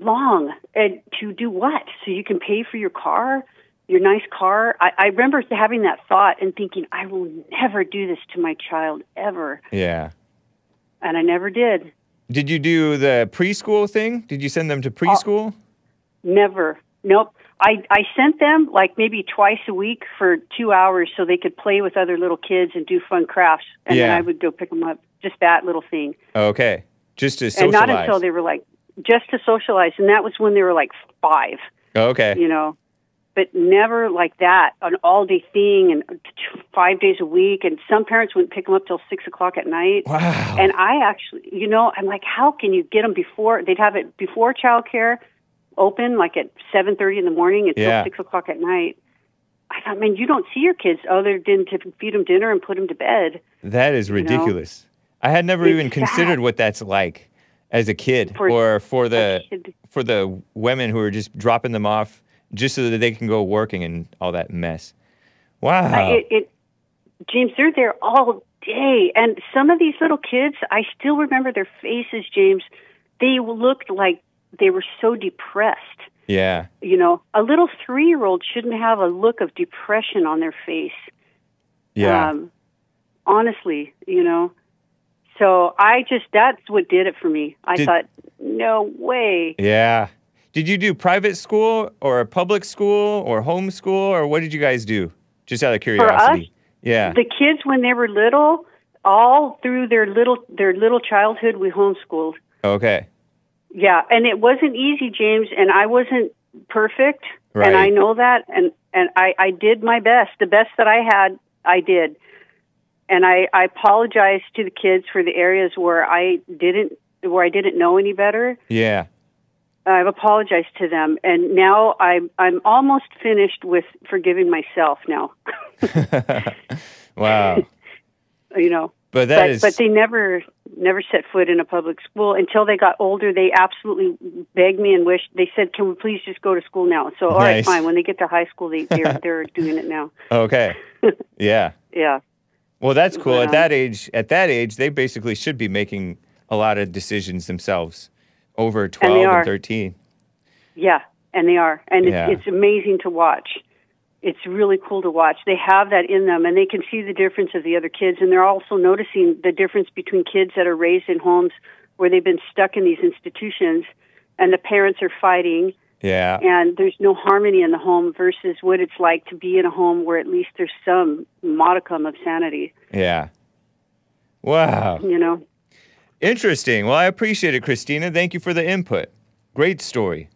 long and to do what? So you can pay for your car, your nice car. I, I remember having that thought and thinking, I will never do this to my child ever. Yeah. And I never did. Did you do the preschool thing? Did you send them to uh, preschool? Never. Nope. I I sent them like maybe twice a week for two hours so they could play with other little kids and do fun crafts, and then I would go pick them up. Just that little thing, okay. Just to and not until they were like just to socialize, and that was when they were like five. Oh, okay. You know, but never like that an all day thing and five days a week. And some parents wouldn't pick them up till six o'clock at night. Wow. And I actually, you know, I'm like, how can you get them before? They'd have it before childcare open, like at seven thirty in the morning until Yeah. six o'clock at night. I thought, man, you don't see your kids other than to feed them dinner and put them to bed. That is know? I had never It's even considered sad. what that's like as a kid For or for the for the women who are just dropping them off just so that they can go working and all that mess. Wow. I, it, it, James, they're there all day, and some of these little kids, I still remember their faces. James, they looked like they were so depressed. yeah. You know, a little three-year-old shouldn't have a look of depression on their face. Yeah. Um, honestly, you know. So I just that's what did it for me. I Did- thought, no way. yeah. Did you do private school or a public school or homeschool or what did you guys do? Just out of curiosity. Us, yeah. The kids when they were little, all through their little their little childhood, we homeschooled. okay. Yeah, and it wasn't easy, James, and I wasn't perfect, Right. and I know that, and and I I did my best, the best that I had, I did, and I I apologize to the kids for the areas where I didn't where I didn't know any better. Yeah. I've apologized to them, and now I'm I'm almost finished with forgiving myself now. Wow. you know, But that but is but they never never set foot in a public school until they got older. They absolutely begged me and wished. They said, "Can we please just go to school now?" So all right, Nice. fine. When they get to high school, they they're, they're doing it now. Okay. Yeah. Yeah, Well, that's cool. At that age, at that age, they basically should be making a lot of decisions themselves over 12 and, are. 13. yeah, and they are, and Yeah. it's, it's amazing to watch. It's really cool to watch. They have that in them, and they can see the difference of the other kids, and they're also noticing the difference between kids that are raised in homes where they've been stuck in these institutions, and the parents are fighting, Yeah. and there's no harmony in the home versus what it's like to be in a home where at least there's some modicum of sanity, Yeah. Wow. you know? Interesting. Well, I appreciate it, Christina. Thank you for the input. Great story.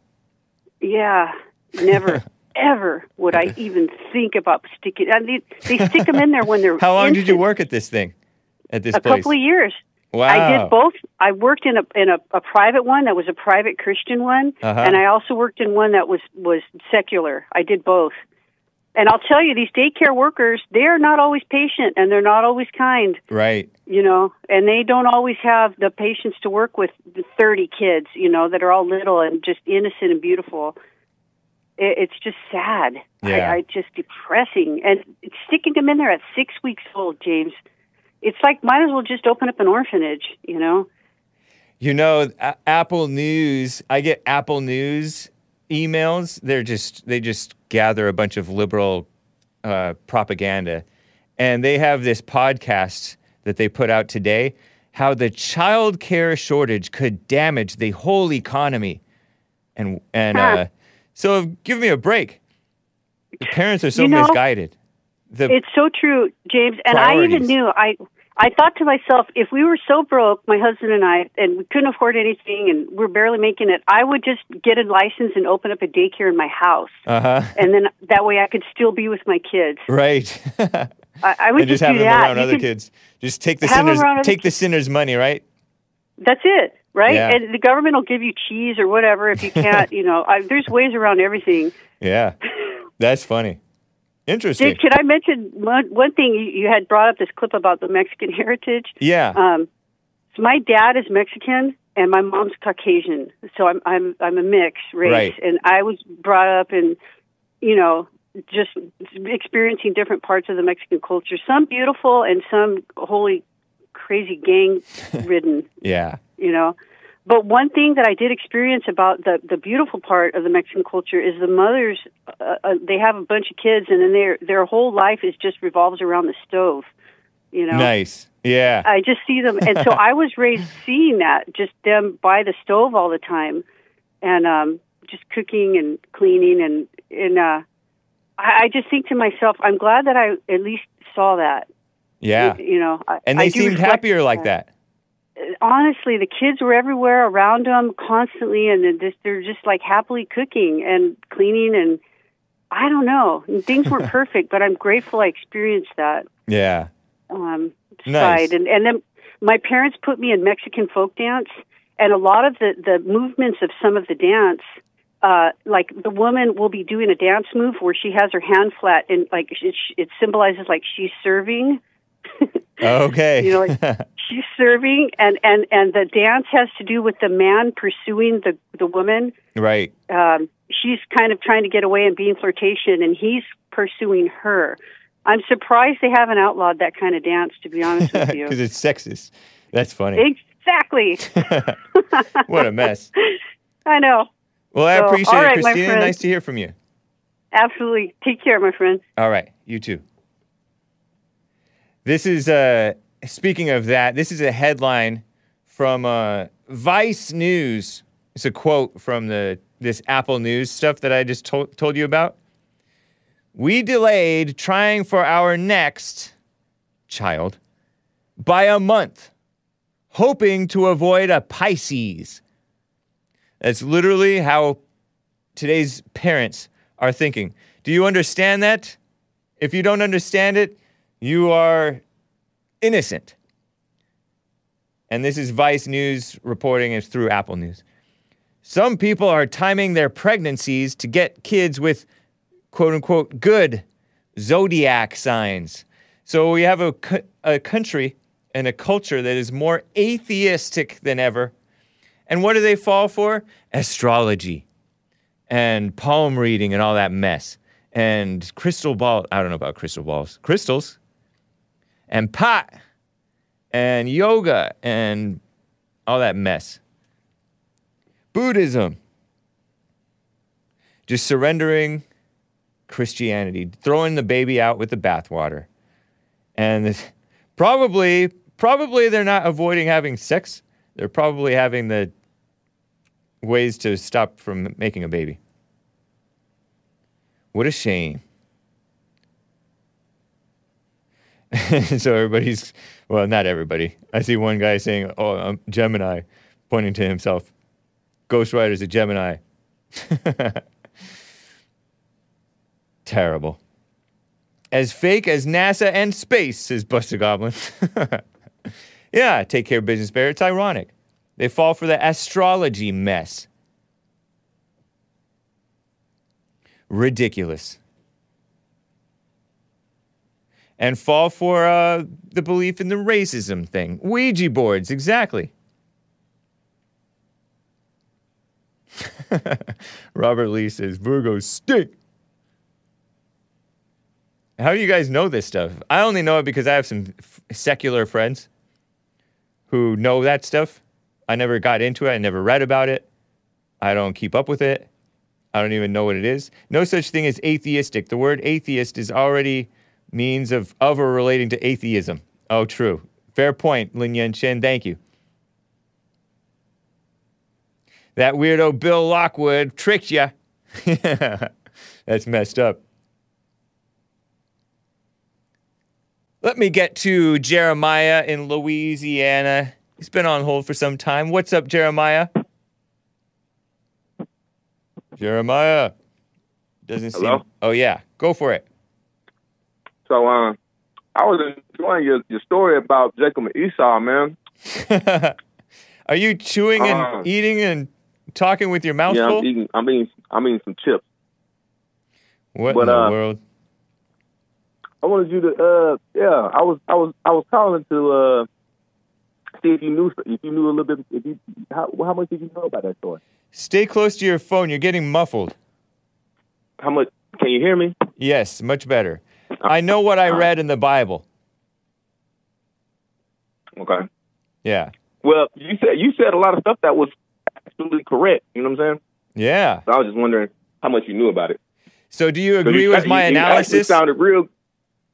Yeah, never, ever would I even think about sticking. And they, they stick them in there when they're How long did you work at this thing? At this A place? couple of years. Wow. I did both. I worked in a in a, a private one that was a private Christian one, Uh-huh. and I also worked in one that was was secular. I did both. And I'll tell you, these daycare workers, they are not always patient and they're not always kind. Right. you know, and they don't always have the patience to work with the 30 kids, you know, that are all little and just innocent and beautiful. It, it's just sad. Yeah. I, I just depressing. And sticking them in there at six weeks old, James. It's like might as well just open up an orphanage, you know. You know, A- Apple News, I get Apple News emails. They're just, they just gather a bunch of liberal uh, propaganda. And they have this podcast that they put out today how the child care shortage could damage the whole economy. And, and Huh. uh, so give me a break. The parents are so You know, misguided. The, It's so true, James. And I even knew I I thought to myself, if we were so broke, my husband and I, and we couldn't afford anything, and we're barely making it, I would just get a license and open up a daycare in my house, uh huh. and then that way I could still be with my kids. Right. I, I would and just just, have do them that. around You other kids. Just take the sinners take the sinners' money, right? That's it, right? Yeah. And the government will give you cheese or whatever if you can't. you know, I, there's ways around everything. Yeah. That's funny. Interesting. Did, can I mention one, one thing? You, had brought up this clip about the Mexican heritage. Yeah. Um, so my dad is Mexican and my mom's Caucasian, so I'm I'm I'm a mixed race, Right. and I was brought up in, you know, just experiencing different parts of the Mexican culture. Some beautiful and some holy crazy gang ridden. yeah. you know. But one thing that I did experience about the the beautiful part of the Mexican culture is the mothers. Uh, uh, they have a bunch of kids, and then their their whole life is just revolves around the stove. You know, Nice. Yeah. I just see them, and so I was raised seeing that, just them by the stove all the time, and um, just cooking and cleaning, and and uh, I, I just think to myself, I'm glad that I at least saw that. yeah. You, you know, I, And they do seemed happier like that. Honestly, the kids were everywhere around them constantly, and they're just, they're just like happily cooking and cleaning, and I don't know. And Things weren't perfect, but I'm grateful I experienced that Yeah. um, Nice. side. And and then my parents put me in Mexican folk dance, and a lot of the the movements of some of the dance. Uh, like the woman will be doing a dance move where she has her hand flat and like it, it symbolizes like she's serving Okay. You know, like she's serving, and and and the dance has to do with the man pursuing the the woman. right. Um, she's kind of trying to get away and being flirtation, and he's pursuing her. I'm surprised they haven't outlawed that kind of dance. To be honest with you, Because it's sexist. That's funny. exactly. what a mess. I know. Well, I So, appreciate it, right, Christina. Nice to hear from you. Absolutely. Take care, my friend. All right, you too. This is uh speaking of that, this is a headline from uh Vice News. It's a quote from the this Apple News stuff that I just told told you about. We delayed trying for our next child by a month, hoping to avoid a Pisces. That's literally how today's parents are thinking. Do you understand that? If you don't understand it, you are innocent. And this is Vice News reporting it through Apple News. Some people are timing their pregnancies to get kids with quote unquote good zodiac signs. So we have a, a country and a culture that is more atheistic than ever. And what do they fall for? Astrology and palm reading and all that mess. And crystal ball, I don't know about crystal balls, crystals, and pot, and yoga, and all that mess. Buddhism. Just surrendering Christianity, throwing the baby out with the bathwater. And probably, probably they're not avoiding having sex. They're probably having the ways to stop from making a baby. What a shame. so everybody's, well, not everybody. I see one guy saying, oh, I'm Gemini, pointing to himself. Ghost Rider's a Gemini. Terrible. As fake as NASA and space, says Buster Goblin. yeah, take care of business bear. It's ironic. They fall for the astrology mess. Ridiculous. And fall for uh, the belief in the racism thing. Ouija boards, exactly. Robert Lee says Virgos stink. How do you guys know this stuff? I only know it because I have some f- secular friends who know that stuff. I never got into it. I never read about it. I don't keep up with it. I don't even know what it is. No such thing as atheistic. The word atheist is already means of of or relating to atheism. Oh, true. Fair point, Lin Yan Chen. Thank you. That weirdo Bill Lockwood tricked you. That's messed up. Let me get to Jeremiah in Louisiana. He's been on hold for some time. What's up, Jeremiah? Jeremiah. Doesn't Hello? seem. Oh yeah, go for it. So, um, I was enjoying your, your story about Jacob and Esau, man. Are you chewing and Uh, eating and talking with your mouth yeah, full? I'm eating. I'm eating. I'm eating some chips. what but, in the uh, world? I wanted you to. Uh, yeah, I was. I was. I was calling to uh, see if you knew. If you knew a little bit. If you how, how much did you know about that story? Stay close to your phone. You're getting muffled. How much? Can you hear me? Yes, much better. I know what I read in the Bible. Okay. Yeah. Well, you said you said a lot of stuff that was absolutely correct. You know what I'm saying? Yeah. So I was just wondering how much you knew about it. So do you agree you- with my you- you analysis? sounded real.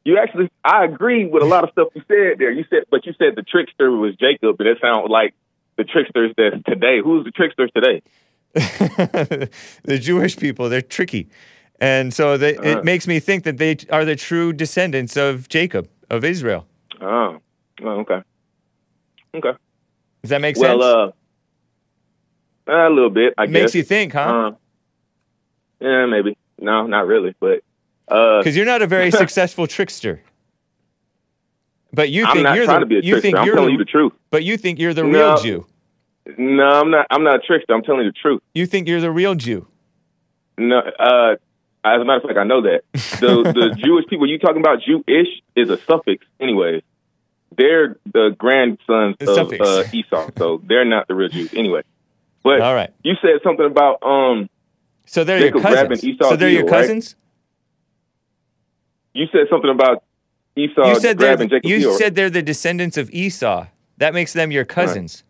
You actually, I agree with a lot of stuff you said there. You said, but you said the trickster was Jacob, and it sounded like the tricksters that's today. Who's the tricksters today? the Jewish people, they're tricky. And so they, Uh-huh. it makes me think that they are the true descendants of Jacob, of Israel. Oh, oh okay, okay. Does that make well, sense? uh, a little bit. I Makes guess. Makes you think, huh? Uh, yeah, maybe. No, not really. But uh, Because you're not a very successful trickster. But you think you're the, to be a you trickster. think I'm you're telling the, you the truth. But you think you're the No. real Jew. No, I'm not. I'm not a trickster. I'm telling you the truth. You think you're the real Jew. No, uh, as a matter of fact, I know that the the Jewish people you talking about, Jewish, is a suffix, anyways. They're the grandsons The of uh, Esau, so they're not the real Jews, anyway. But All right. you said something about um. So they're Jacob your cousins. So they're your heel, right? cousins. You said something about Esau you said grabbing the, Jacob's you heel. said they're the descendants of Esau. That makes them your cousins.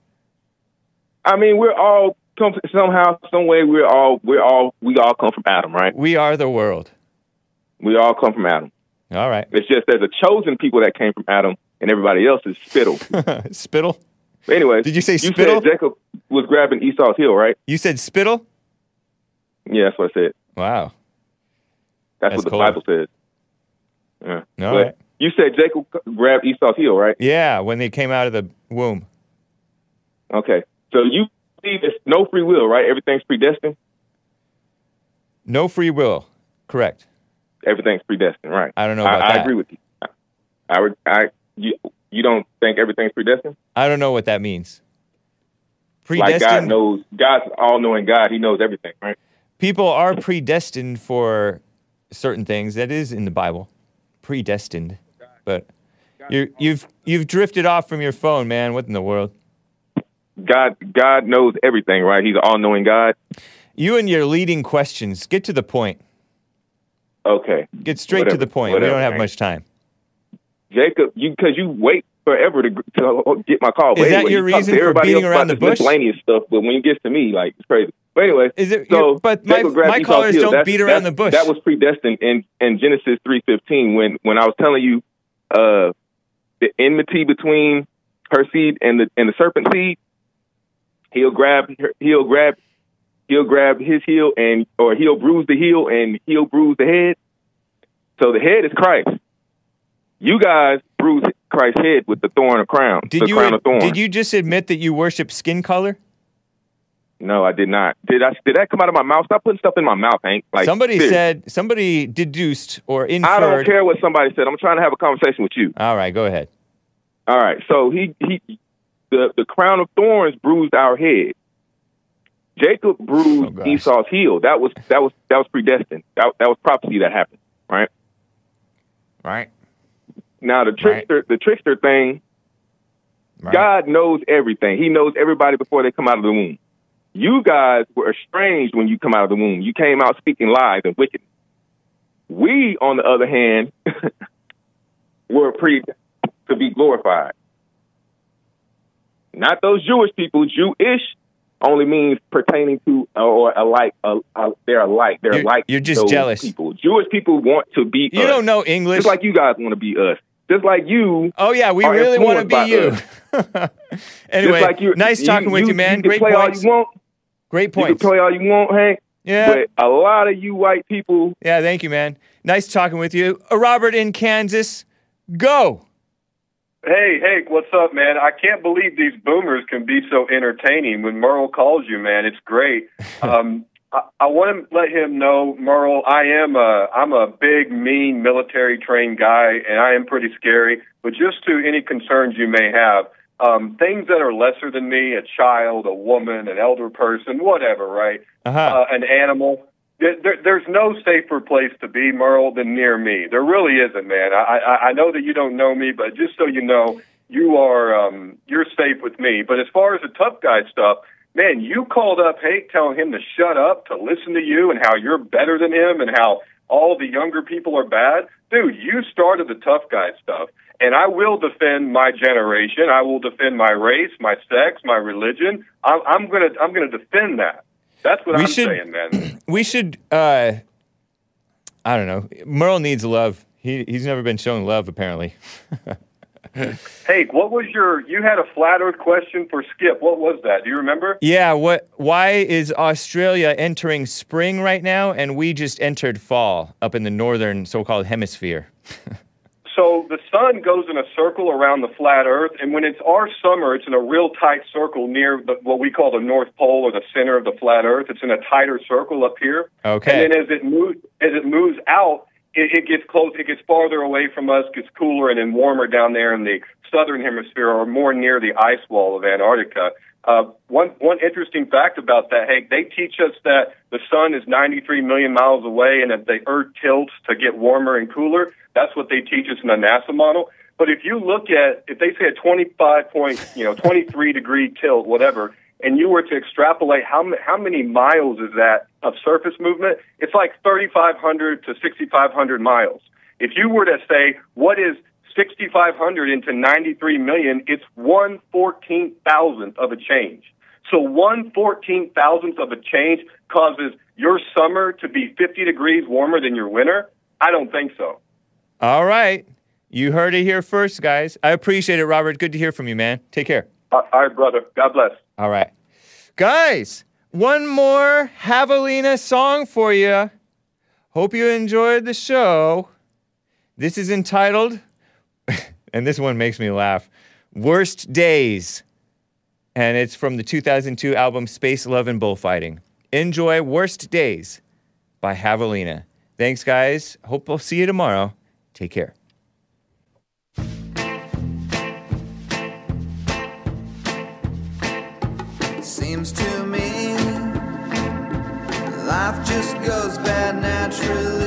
I mean, we're all come somehow, some way. We're all we're all we all come from Adam, right? We are the world. We all come from Adam. All right. It's just there's a chosen people that came from Adam, and everybody else is spittle. Spittle? Anyway, Did you say you spittle? said Jacob was grabbing Esau's heel, right? You said spittle? Yeah, that's what I said. Wow. That's, That's what the cold. Bible says. Yeah. All But right. You said Jacob grabbed Esau's heel, right? Yeah, when they came out of the womb. Okay. So you believe it's no free will, right? Everything's predestined. No free will. Correct. Everything's predestined, right? I don't know I, about I that. agree with you. I, I, I, you, you don't think everything's predestined? I don't know what that means. Predestined. Like God knows, God's all-knowing God. He knows everything, right? People are predestined for certain things. That is in the Bible. Predestined. But you you've you've drifted off from your phone, man. What in the world? God, God knows everything, right? He's an all-knowing God. You and your leading questions. Get to the point. Okay. Get straight to the point. we don't have much time. Jacob, you because you wait forever to, to get my call. Is But that anyway, your you reason for beating around the bush? Miscellaneous stuff, but when it gets to me, like it's crazy. But anyway, Is it? so but my, my callers don't That's- beat around the bush. That was predestined in in Genesis three fifteen when when I was telling you uh, the enmity between her seed and the and the serpent seed. He'll grab her, he'll grab he'll grab his heel and or he'll bruise the heel and he'll bruise the head. So the head is Christ. You guys bruise Christ's head with the thorn of crown. did the you crown of thorns. did you just admit that you worship skin color? No, I did not. Did I? Did that come out of my mouth? Stop putting stuff in my mouth, Hake. Like somebody seriously. said somebody deduced or inferred. I don't care what somebody said. I'm trying to have a conversation with you. All right, go ahead. All right. So he he the the crown of thorns bruised our head. Jacob Oh, bruised gosh. Esau's heel. That was that was that was predestined. That that was prophecy that happened. Right. Right. Now the trickster the trickster thing. Right. God knows everything. He knows everybody before they come out of the womb. You guys were estranged when you come out of the womb. You came out speaking lies and wickedness. We, on the other hand, were pre to be glorified. Not those Jewish people. Jewish only means pertaining to or alike. Uh, uh, they're alike. They're You're- like you're just jealous. People. Jewish people want to be. You us. don't know English. Just like you guys want to be us. Just like you. Oh yeah, we really want to be you. influenced by us. anyway, like you, nice talking with you, man. You Great play points. all you want. Great You can points. play all you want, Hake. Yeah. But a lot of you white people, Yeah, thank you, man. Nice talking with you. Uh, Robert in Kansas, go. Hey, Hake, what's up, man? I can't believe these boomers can be so entertaining. When Merle calls you, man, it's great. Um, I, I want to let him know, Merle. I am a I'm a big, mean, military trained guy, and I am pretty scary. But just to any concerns you may have, um, things that are lesser than me, a child, a woman, an elder person, whatever, right? Uh-huh. Uh, an animal. There, there, there's no safer place to be, Merle, than near me. There really isn't, man. I, I, I know that you don't know me, but just so you know, you are um, you're safe with me. But as far as the tough guy stuff, man, you called up Hake telling him to shut up, to listen to you, and how you're better than him, and how all the younger people are bad. Dude, you started the tough guy stuff. And I will defend my generation. I will defend my race, my sex, my religion. I'm, I'm gonna I'm gonna defend that. That's what We I'm should- saying, man. We should. uh I don't know. Merle needs love. He he's never been shown love apparently. Hey, what was your? You had a flat Earth question for Skip. What was that? Do you remember? Yeah, what why is Australia entering spring right now and we just entered fall up in the northern so-called hemisphere? So the sun goes in a circle around the flat Earth, and when it's our summer, it's in a real tight circle near the, what we call the North Pole or the center of the flat Earth. It's in a tighter circle up here. Okay. And then as it moves, as it moves out, it, it gets close. It gets farther away from us, gets cooler and then warmer down there in the southern hemisphere, or more near the ice wall of Antarctica. Uh, one one interesting fact about that, Hake, they teach us that the sun is 93 million miles away, and that the Earth tilts to get warmer and cooler. That's what they teach us in the NASA model. But if you look at, if they say a 25 point, you know, 23 degree tilt, whatever, and you were to extrapolate how how many miles is that of surface movement? It's like 3,500 to 6,500 miles. If you were to say what is 6,500 into 93 million, it's one fourteen thousandth of a change. So one fourteen thousandth of a change causes your summer to be 50 degrees warmer than your winter. I don't think so. All right. You heard it here first, guys. I appreciate it, Robert. Good to hear from you, man. Take care. Uh, all right, brother. God bless. All right. Guys, one more Havalina song for you. Hope you enjoyed the show. This is entitled, and this one makes me laugh Worst Days. And it's from the 2002 album Space Love and Bullfighting. Enjoy Worst Days by Havalina. Thanks, guys. Hope we'll see you tomorrow. Take care. Seems to me life just goes bad naturally